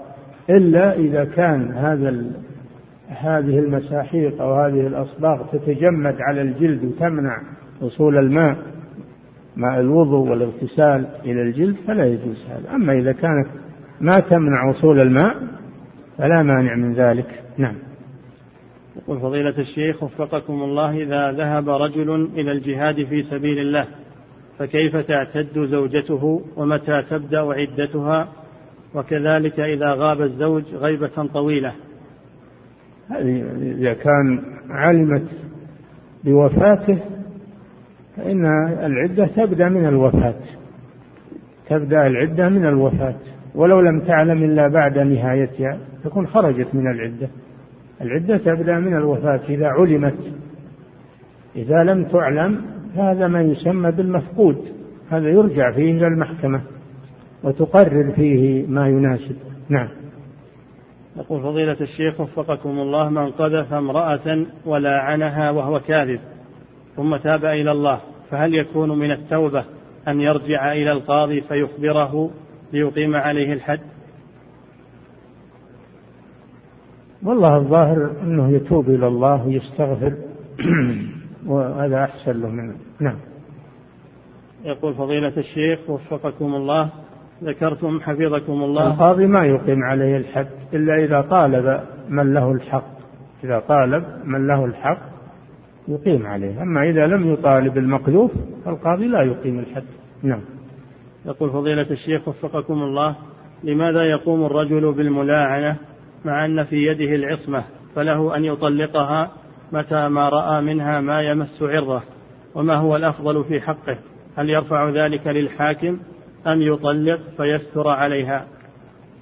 إلا إذا كان هذا هذه المساحيق أو هذه الأصباغ تتجمد على الجلد وتمنع وصول الماء. مع الوضوء والاغتسال إلى الجلد فلا يجوز هذا. أما إذا كانت ما تمنع وصول الماء فلا مانع من ذلك. نعم. يقول فضيلة الشيخ وفقكم الله إذا ذهب رجل إلى الجهاد في سبيل الله فكيف تعتد زوجته ومتى تبدأ عدتها؟ وكذلك إذا غاب الزوج غيبة طويلة. هذه إذا كان علمت بوفاته فإن العدة تبدأ من الوفاة. تبدأ العدة من الوفاة. ولو لم تعلم إلا بعد نهايتها تكون خرجت من العدة. العدة تبدأ من الوفاة إذا علمت. إذا لم تعلم هذا ما يسمى بالمفقود. هذا يرجع فيه إلى المحكمة وتقرر فيه ما يناسب. نعم. يقول فضيلة الشيخ وفقكم الله من قذف امرأة ولاعنها وهو كاذب. ثم تاب إلى الله فهل يكون من التوبة أن يرجع إلى القاضي فيخبره ليقيم عليه الحد؟ والله الظاهر أنه يتوب إلى الله ويستغفر وهذا أحسن له منه. نعم. يقول فضيلة الشيخ وفقكم الله ذكرتم حفظكم الله. القاضي ما يقيم عليه الحد إلا إذا طالب من له الحق. إذا طالب من له الحق يقيم عليه. أما إذا لم يطالب المقذوف فالقاضي لا يقيم الحد. نعم. يقول فضيلة الشيخ وفقكم الله لماذا يقوم الرجل بالملاعنة مع أن في يده العصمة؟ فله أن يطلقها متى ما رأى منها ما يمس عرضه. وما هو الأفضل في حقه؟ هل يرفع ذلك للحاكم أم يطلق فيستر عليها؟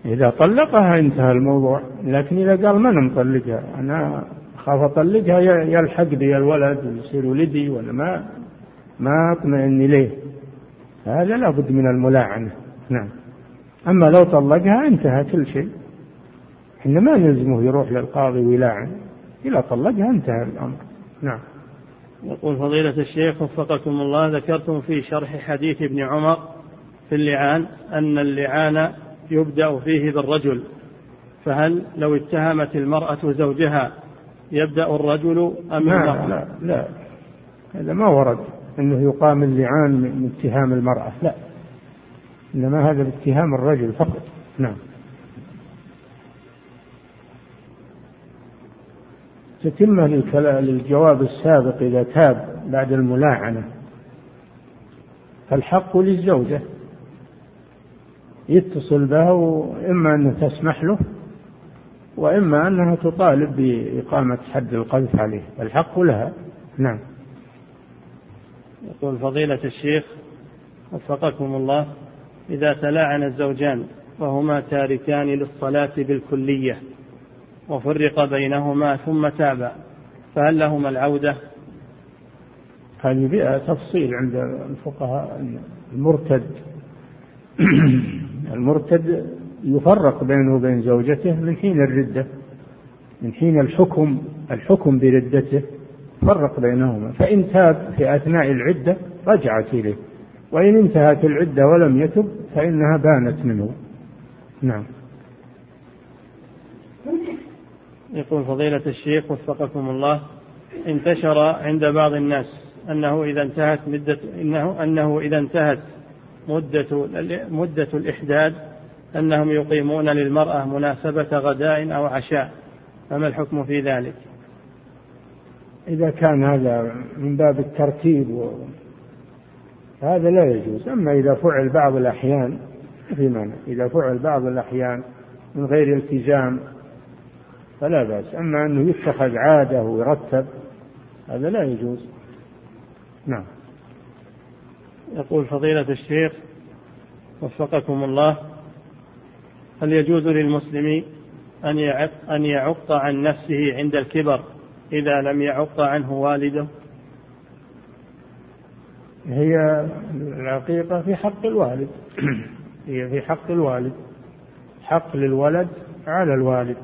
إذا طلقها انتهى الموضوع لكن إذا قال ما نطلقها؟ أنا أخاف أطلقها يلحق بي الولد يصير ولدي ولا ما؟ ما أطمئن إليه هذا لابد من الملاعنة. نعم. أما لو طلقها انتهى كل شيء. إحنا ما نلزمه يروح للقاضي ويلاعن. إذا طلقها انتهى الأمر. نعم. يقول فضيلة الشيخ وفقكم الله ذكرتم في شرح حديث ابن عمر في اللعان أن اللعان يبدأ فيه بالرجل. فهل لو اتهمت المرأة زوجها يبدأ الرجل أم لا المرأة؟ لا لا. هذا ما ورد أنه يقام اللعان من اتهام المرأة. لا. إنما هذا باتهام الرجل فقط. نعم. تتمة للجواب السابق إذا تاب بعد الملاعنة. فالحق للزوجة. يتصل بها وإما أنها تسمح له وإما أنها تطالب بإقامة حد القذف عليه الحق لها. نعم. يقول فضيلة الشيخ وفقكم الله إذا تلاعن الزوجان وهما تاركان للصلاة بالكلية وفرق بينهما ثم تابا فهل لهما العودة؟ هذه بها تفصيل عند الفقهاء. المرتد المرتد يفرق بينه وبين زوجته من حين الردة من حين الحكم الحكم بردته فرق بينهما. فإن تاب في أثناء العدة رجعت إليه وإن انتهت العدة ولم يتب فإنها بانت منه. نعم. يقول فضيلة الشيخ وفقكم الله انتشر عند بعض الناس أنه إذا انتهت مدة إنه أنه إذا انتهت مدة مدة الإحداد أنهم يقيمون للمرأة مناسبة غداء أو عشاء فما الحكم في ذلك؟ إذا كان هذا من باب الترتيب و... هذا لا يجوز. أما إذا فعل بعض الأحيان في مانع. إذا فعل بعض الأحيان من غير التزام فلا بأس. أما أنه يتخذ عادة ويرتب هذا لا يجوز. نعم. يقول فضيلة الشيخ وفقكم الله هل يجوز للمسلم أن يعق, أن يعق عن نفسه عند الكبر إذا لم يعق عنه والده؟ هي العقيقة في حق الوالد. هي في حق الوالد. حق للولد على الوالد.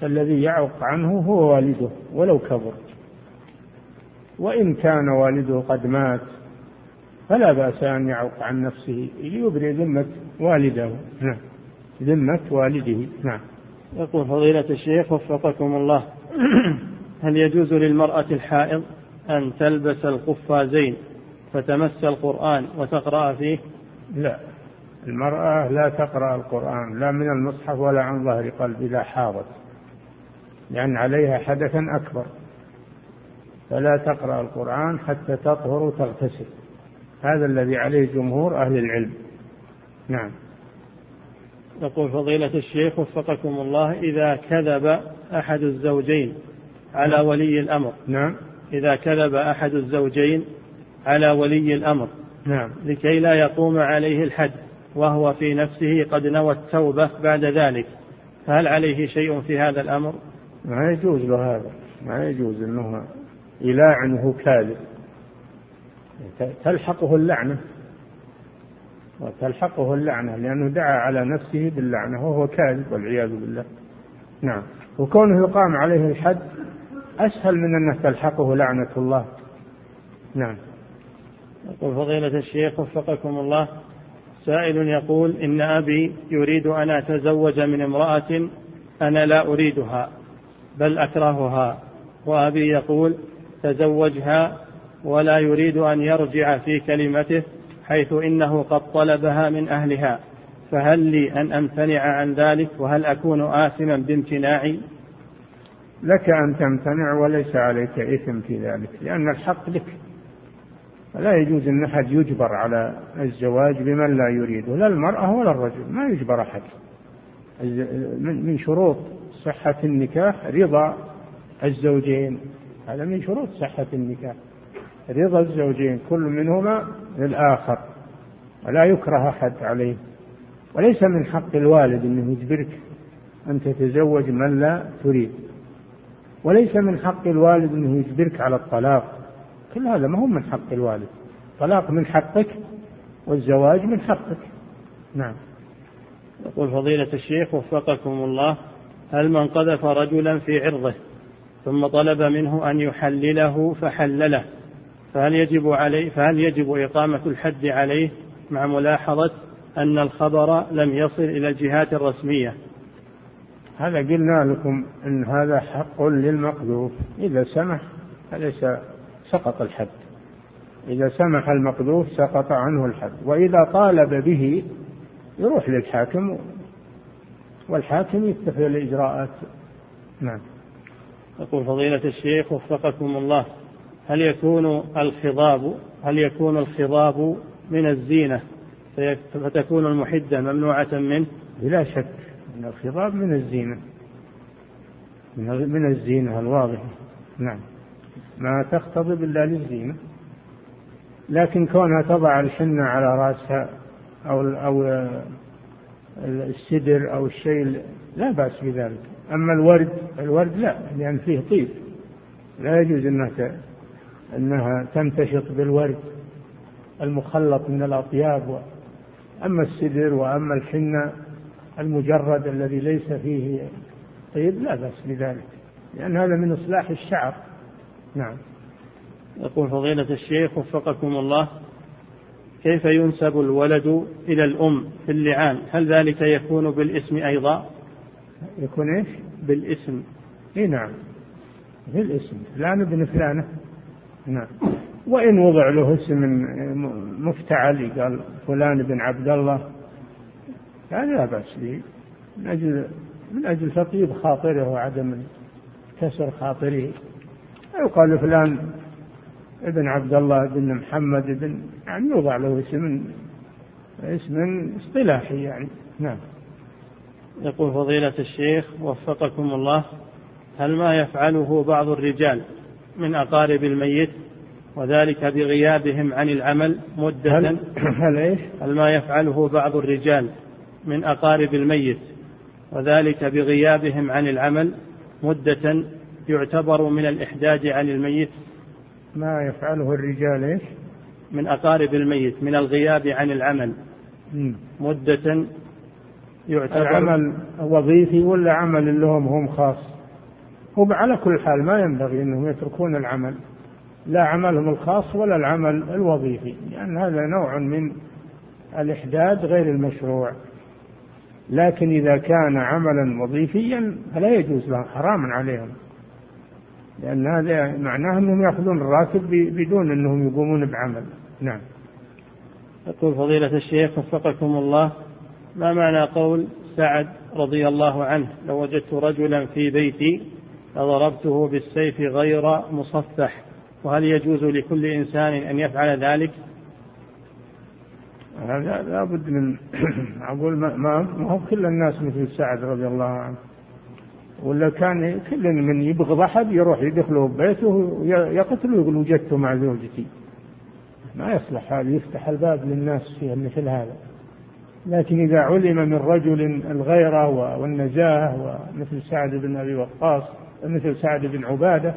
فالذي يعق عنه هو والده ولو كبر. وإن كان والده قد مات فلا بأس أن يعق عن نفسه ليبرئ ذمة والده. نعم. ذمة والده. نعم. يقول فضيلة الشيخ وفقكم الله. هل يجوز للمرأة الحائض أن تلبس القفازين فتمس القرآن وتقرأ فيه؟ لا. المرأة لا تقرأ القرآن لا من المصحف ولا عن ظهر قلب إذا حاضت لأن عليها حدثا أكبر. فلا تقرأ القرآن حتى تطهر وتغتسل. هذا الذي عليه جمهور أهل العلم. نعم. يقول فضيلة الشيخ وفقكم الله إذا كذب أحد الزوجين على ولي الأمر. نعم. إذا كذب أحد الزوجين على ولي الأمر. نعم. لكي لا يقوم عليه الحد وهو في نفسه قد نوى التوبة بعد ذلك. فهل عليه شيء في هذا الأمر؟ ما يجوز له هذا. ما يجوز أنه يلاعن وهو كاذب تلحقه اللعنة. وتلحقه اللعنة لأنه دعا على نفسه باللعنة وهو كاذب والعياذ بالله. نعم. وكونه يقام عليه الحد أسهل من أنه تلحقه لعنة الله. نعم. يقول فضيلة الشيخ وفقكم الله سائل يقول إن أبي يريد أن أتزوج من امرأة أنا لا أريدها بل أكرهها. وأبي يقول تزوجها ولا يريد أن يرجع في كلمته حيث إنه قد طلبها من أهلها فهل لي أن أمتنع عن ذلك؟ وهل أكون آثما بامتناعي لك أن تمتنع وليس عليك إثم في ذلك لأن الحق لك. لا يجوز أن أحد يجبر على الزواج بمن لا يريده لا المرأة ولا الرجل ما يجبر أحد. من شروط صحة النكاح رضا الزوجين هذا من شروط صحة النكاح. رضا الزوجين كل منهما للآخر ولا يكره أحد عليه. وليس من حق الوالد أنه يجبرك أن تتزوج من لا تريد. وليس من حق الوالد أنه يجبرك على الطلاق. كل هذا ما هو من حق الوالد. الطلاق من حقك والزواج من حقك. نعم. يقول فضيلة الشيخ وفقكم الله هل من قذف رجلا في عرضه ثم طلب منه أن يحلله فحلله؟ فهل يجب عليه فهل يجب إقامة الحد عليه مع ملاحظة أن الخبر لم يصل إلى الجهات الرسمية؟ هذا قلنا لكم أن هذا حق للمقذوف. إذا سمح فليس سقط الحد. إذا سمح المقذوف سقط عنه الحد. وإذا طالب به يروح للحاكم والحاكم يتخذ الإجراءات. نعم. يقول فضيلة الشيخ وفقكم الله. هل يكون الخضاب هل يكون الخضاب من الزينة؟ فتكون المحدة ممنوعة منه؟ بلا شك أن الخضاب من الزينة. من الزينة الواضحة. نعم. ما تختضب إلا للزينة. لكن كونها تضع الحنة على رأسها أو أو السدر أو الشيء لا بأس بذلك. أما الورد الورد لا لأن فيه طيب. لا يجوز أنها أنها تمتشط بالورد المخلط من الأطياب أما السدر وأما الحنة المجرد الذي ليس فيه طيب لا بأس بذلك لأن هذا من إصلاح الشعر. نعم. يقول فضيلة الشيخ وفقكم الله كيف ينسب الولد إلى الأم في اللعان؟ هل ذلك يكون بالاسم أيضا؟ يكون إيش؟ بالاسم. إي نعم. بالاسم. فلان ابن فلانة. نعم. وإن وضع له اسم مفتعل قال فلان بن عبد الله. هذا لا بأس به. من أجل من أجل تطيب خاطره وعدم كسر خاطره. يقال فلان ابن عبد الله بن محمد بن يعني يوضع له اسم اسم اصطلاحي يعني. نعم. يقول فضيلة الشيخ وفقكم الله هل ما يفعله بعض الرجال؟ من أقارب الميت وذلك بغيابهم عن العمل مدة. هل, هل إيش؟ هل ما يفعله بعض الرجال من أقارب الميت وذلك بغيابهم عن العمل مدة يعتبر من الإحداد عن الميت؟ ما يفعله الرجال إيش؟ من أقارب الميت من الغياب عن العمل. مدة يعتبر العمل وظيفي ولا عمل لهم هم خاص؟ هو على كل حال ما ينبغي أنهم يتركون العمل لا عملهم الخاص ولا العمل الوظيفي لأن هذا نوع من الإحداد غير المشروع. لكن إذا كان عملا وظيفيا فلا يجوز له حرام عليهم. لأن هذا معناه أنهم يأخذون الراتب بدون أنهم يقومون بعمل. نعم. يقول فضيلة الشيخ وفقكم الله ما معنى قول سعد رضي الله عنه لو وجدت رجلا في بيتي لضربته بالسيف غير مصفح. وهل يجوز لكل إنسان أن يفعل ذلك؟ هذا لابد من أقول ما, هو كل الناس مثل سعد رضي الله عنه. ولا كان كل من يبغض أحد يروح يدخله ببيته ويقتله ويقول وجدته مع زوجتي. ما يصلح هذا يفتح الباب للناس في مثل هذا. لكن إذا علم من رجل الغيرة والنزاهة ومثل سعد بن أبي وقاص مثل سعد بن عبادة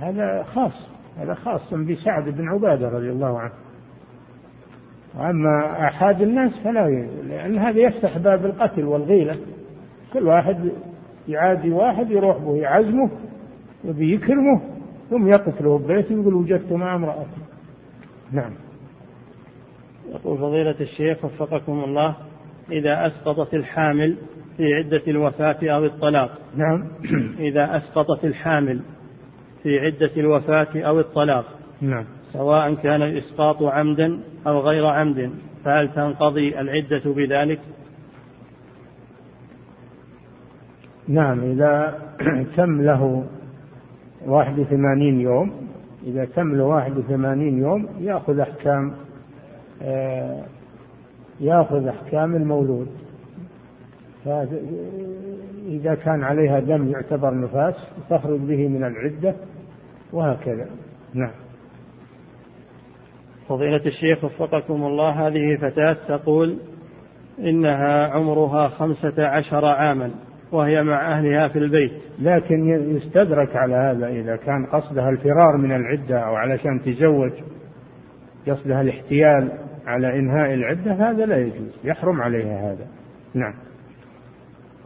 هذا خاص هذا خاص بسعد بن عبادة رضي الله عنه. وأما أحد الناس فلا لأن هذا يفتح باب القتل والغيلة كل واحد يعادي واحد يروح به يعزمه يبي يكرمه ثم يقتله ببيته ويقول وجدته مع امرأته نعم. يقول فضيلة الشيخ وفقكم الله إذا أسقطت الحامل في عدة الوفاة أو الطلاق. نعم. إذا أسقطت الحامل في عدة الوفاة أو الطلاق. نعم. سواء كان الإسقاط عمدا أو غير عمد فهل تنقضي العدة بذلك؟ نعم إذا تم له واحد وثمانين يوم إذا تم له واحد وثمانين يوم يأخذ أحكام آه، يأخذ أحكام المولود. فإذا كان عليها دم يعتبر نفاس تخرج به من العدة وهكذا. نعم. فضيلة الشيخ وفقكم الله هذه فتاة تقول إنها عمرها خمسة عشر عاما وهي مع أهلها في البيت. لكن يستدرك على هذا إذا كان قصدها الفرار من العدة أو علشان تزوج قصدها الاحتيال على إنهاء العدة هذا لا يجوز. يحرم عليها هذا. نعم.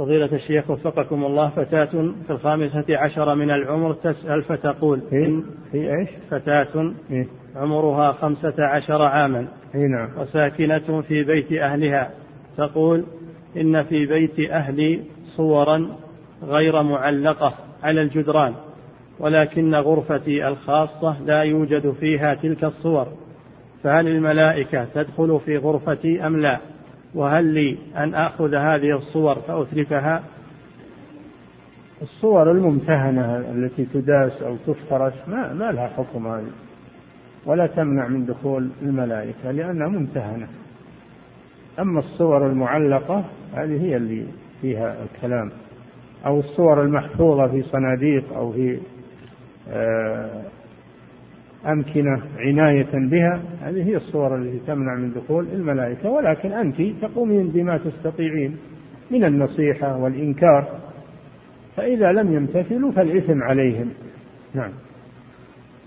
فضيلة الشيخ وفقكم الله فتاة في الخامسة عشر من العمر تسأل فتقول في, في إيش؟ فتاة إيه؟ عمرها خمسة عشر عاما إيه نعم. وساكنة في بيت أهلها تقول إن في بيت أهلي صورا غير معلقة على الجدران ولكن غرفتي الخاصة لا يوجد فيها تلك الصور فهل الملائكة تدخل في غرفتي أم لا؟ وهل لي أن آخذ هذه الصور فأتركها؟ الصور الممتهنة التي تداس أو تفترش ما, ما لها حكم هذه ولا تمنع من دخول الملائكة لأنها ممتهنة. أما الصور المعلقة هذه هي اللي فيها الكلام أو الصور المحفوظة في صناديق أو في آه، أمكنة عناية بها. هذه هي الصور التي تمنع من دخول الملائكة ولكن أنت تقومين بما تستطيعين من النصيحة والإنكار فإذا لم يمتثلوا فالإثم عليهم. نعم.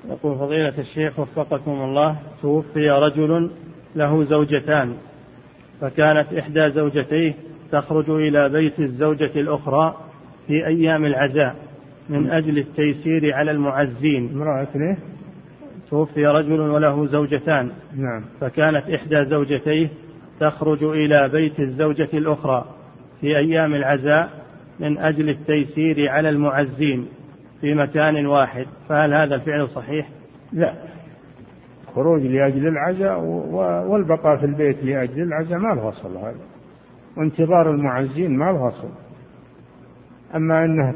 يقول فضيلة الشيخ وفقكم الله توفي رجل له زوجتان فكانت إحدى زوجتيه تخرج إلى بيت الزوجة الأخرى في أيام العزاء من أجل التيسير على المعزين. امرأة؟ توفي رجل وله زوجتان. نعم. فكانت إحدى زوجتيه تخرج إلى بيت الزوجة الأخرى في أيام العزاء من أجل التيسير على المعزين في مكان واحد. فهل هذا الفعل صحيح؟ لا. خروج لأجل العزاء والبقاء في البيت لأجل العزاء ما له أصل هذا. وانتظار المعزين ما له أصل أما أنها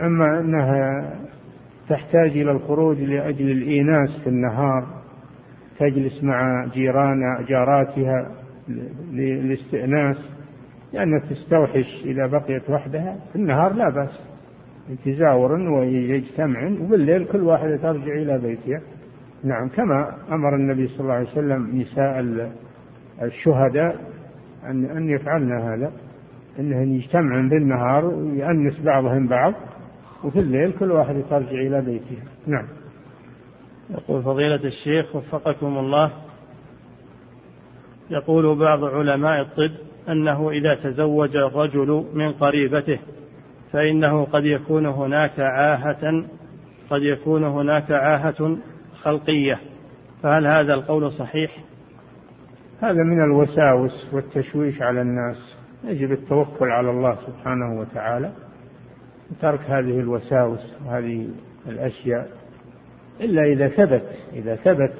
أما أنها تحتاج إلى الخروج لأجل الإيناس في النهار تجلس مع جيران جاراتها للاستئناس لأنها تستوحش إذا بقيت وحدها. في النهار لا بأس تزاور ويجتمعن وبالليل كل واحدة ترجع إلى بيتها نعم كما أمر النبي صلى الله عليه وسلم نساء الشهداء أن أن يفعلن هذا أنهن يجتمعن بالنهار ويأنس بعضهم بعض. وفي الليل كل واحد ترجع إلى بيتها نعم. يقول فضيلة الشيخ وفقكم الله يقول بعض علماء الطب أنه إذا تزوج الرجل من قريبته فإنه قد يكون هناك عاهة قد يكون هناك عاهة خلقية. فهل هذا القول صحيح؟ هذا من الوساوس والتشويش على الناس. يجب التوكل على الله سبحانه وتعالى. وترك هذه الوساوس وهذه الأشياء إلا إذا ثبت إذا ثبت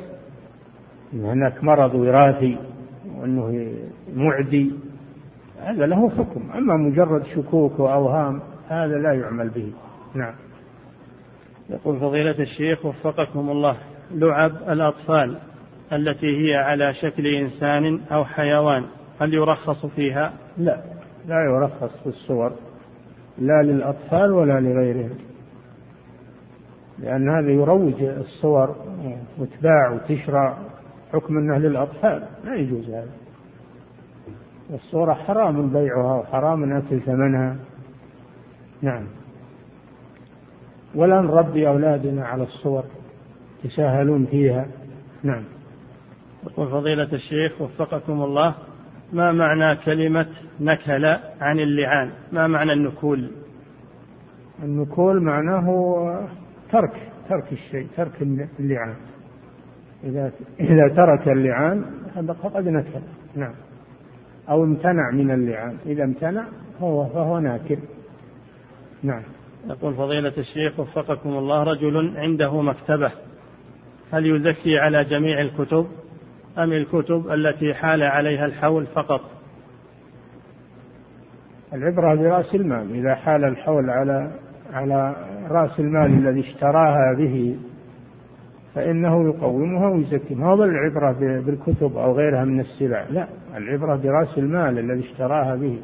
أن هناك مرض وراثي وأنه معدي هذا له حكم. أما مجرد شكوك وأوهام هذا لا يعمل به. نعم. يقول فضيلة الشيخ وفقكم الله لعب الأطفال التي هي على شكل إنسان أو حيوان هل يرخص فيها؟ لا لا يرخص في الصور. لا للأطفال ولا لغيرهم. لأن هذا يروج الصور وتباع وتشرى حكم أنه للأطفال. لا يجوز هذا. الصورة حرام بيعها وحرام أكل ثمنها. نعم. ولا نربي أولادنا على الصور يتساهلون فيها. نعم. يقول فضيلة الشيخ وفقكم الله ما معنى كلمة نكل عن اللعان؟ ما معنى النكول؟ النكول معناه ترك ترك الشيء ترك اللعان. إذا إذا ترك اللعان فقد نكل نعم. أو امتنع من اللعان. إذا امتنع هو فهو ناكل. نعم. يقول فضيلة الشيخ وفقكم الله رجل عنده مكتبة هل يزكي على جميع الكتب؟ أم الكتب التي حال عليها الحول فقط؟ العبرة برأس المال. إذا حال الحول على على رأس المال الذي اشتراها به فإنه يقومها ويزكي ما هو العبرة بالكتب أو غيرها من السلع. لا العبرة برأس المال الذي اشتراها به.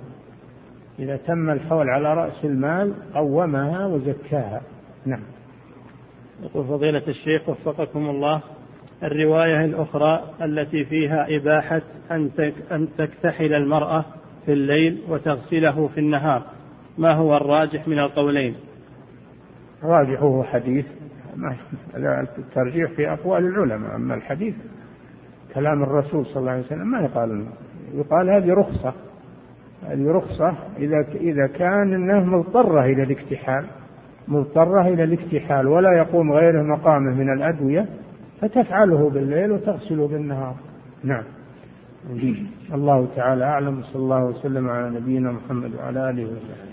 إذا تم الحول على رأس المال قومها وزكاها. نعم. يقول فضيلة الشيخ وفقكم الله. الرواية الأخرى التي فيها إباحة أن تكتحل المرأة في الليل وتغسله في النهار. ما هو الراجح من القولين؟ راجحه حديث الترجيح في أقوال العلماء أما الحديث كلام الرسول صلى الله عليه وسلم ما يقال يقال هذه رخصة. هذه رخصة إذا إذا كان أنه مضطرة إلى الاكتحال مضطرة إلى الاكتحال ولا يقوم غيره مقامه من الأدوية فتفعله بالليل وتغسله بالنهار. نعم. الله تعالى أعلم صلى الله وسلم على نبينا محمد وعلى آله وصحبه.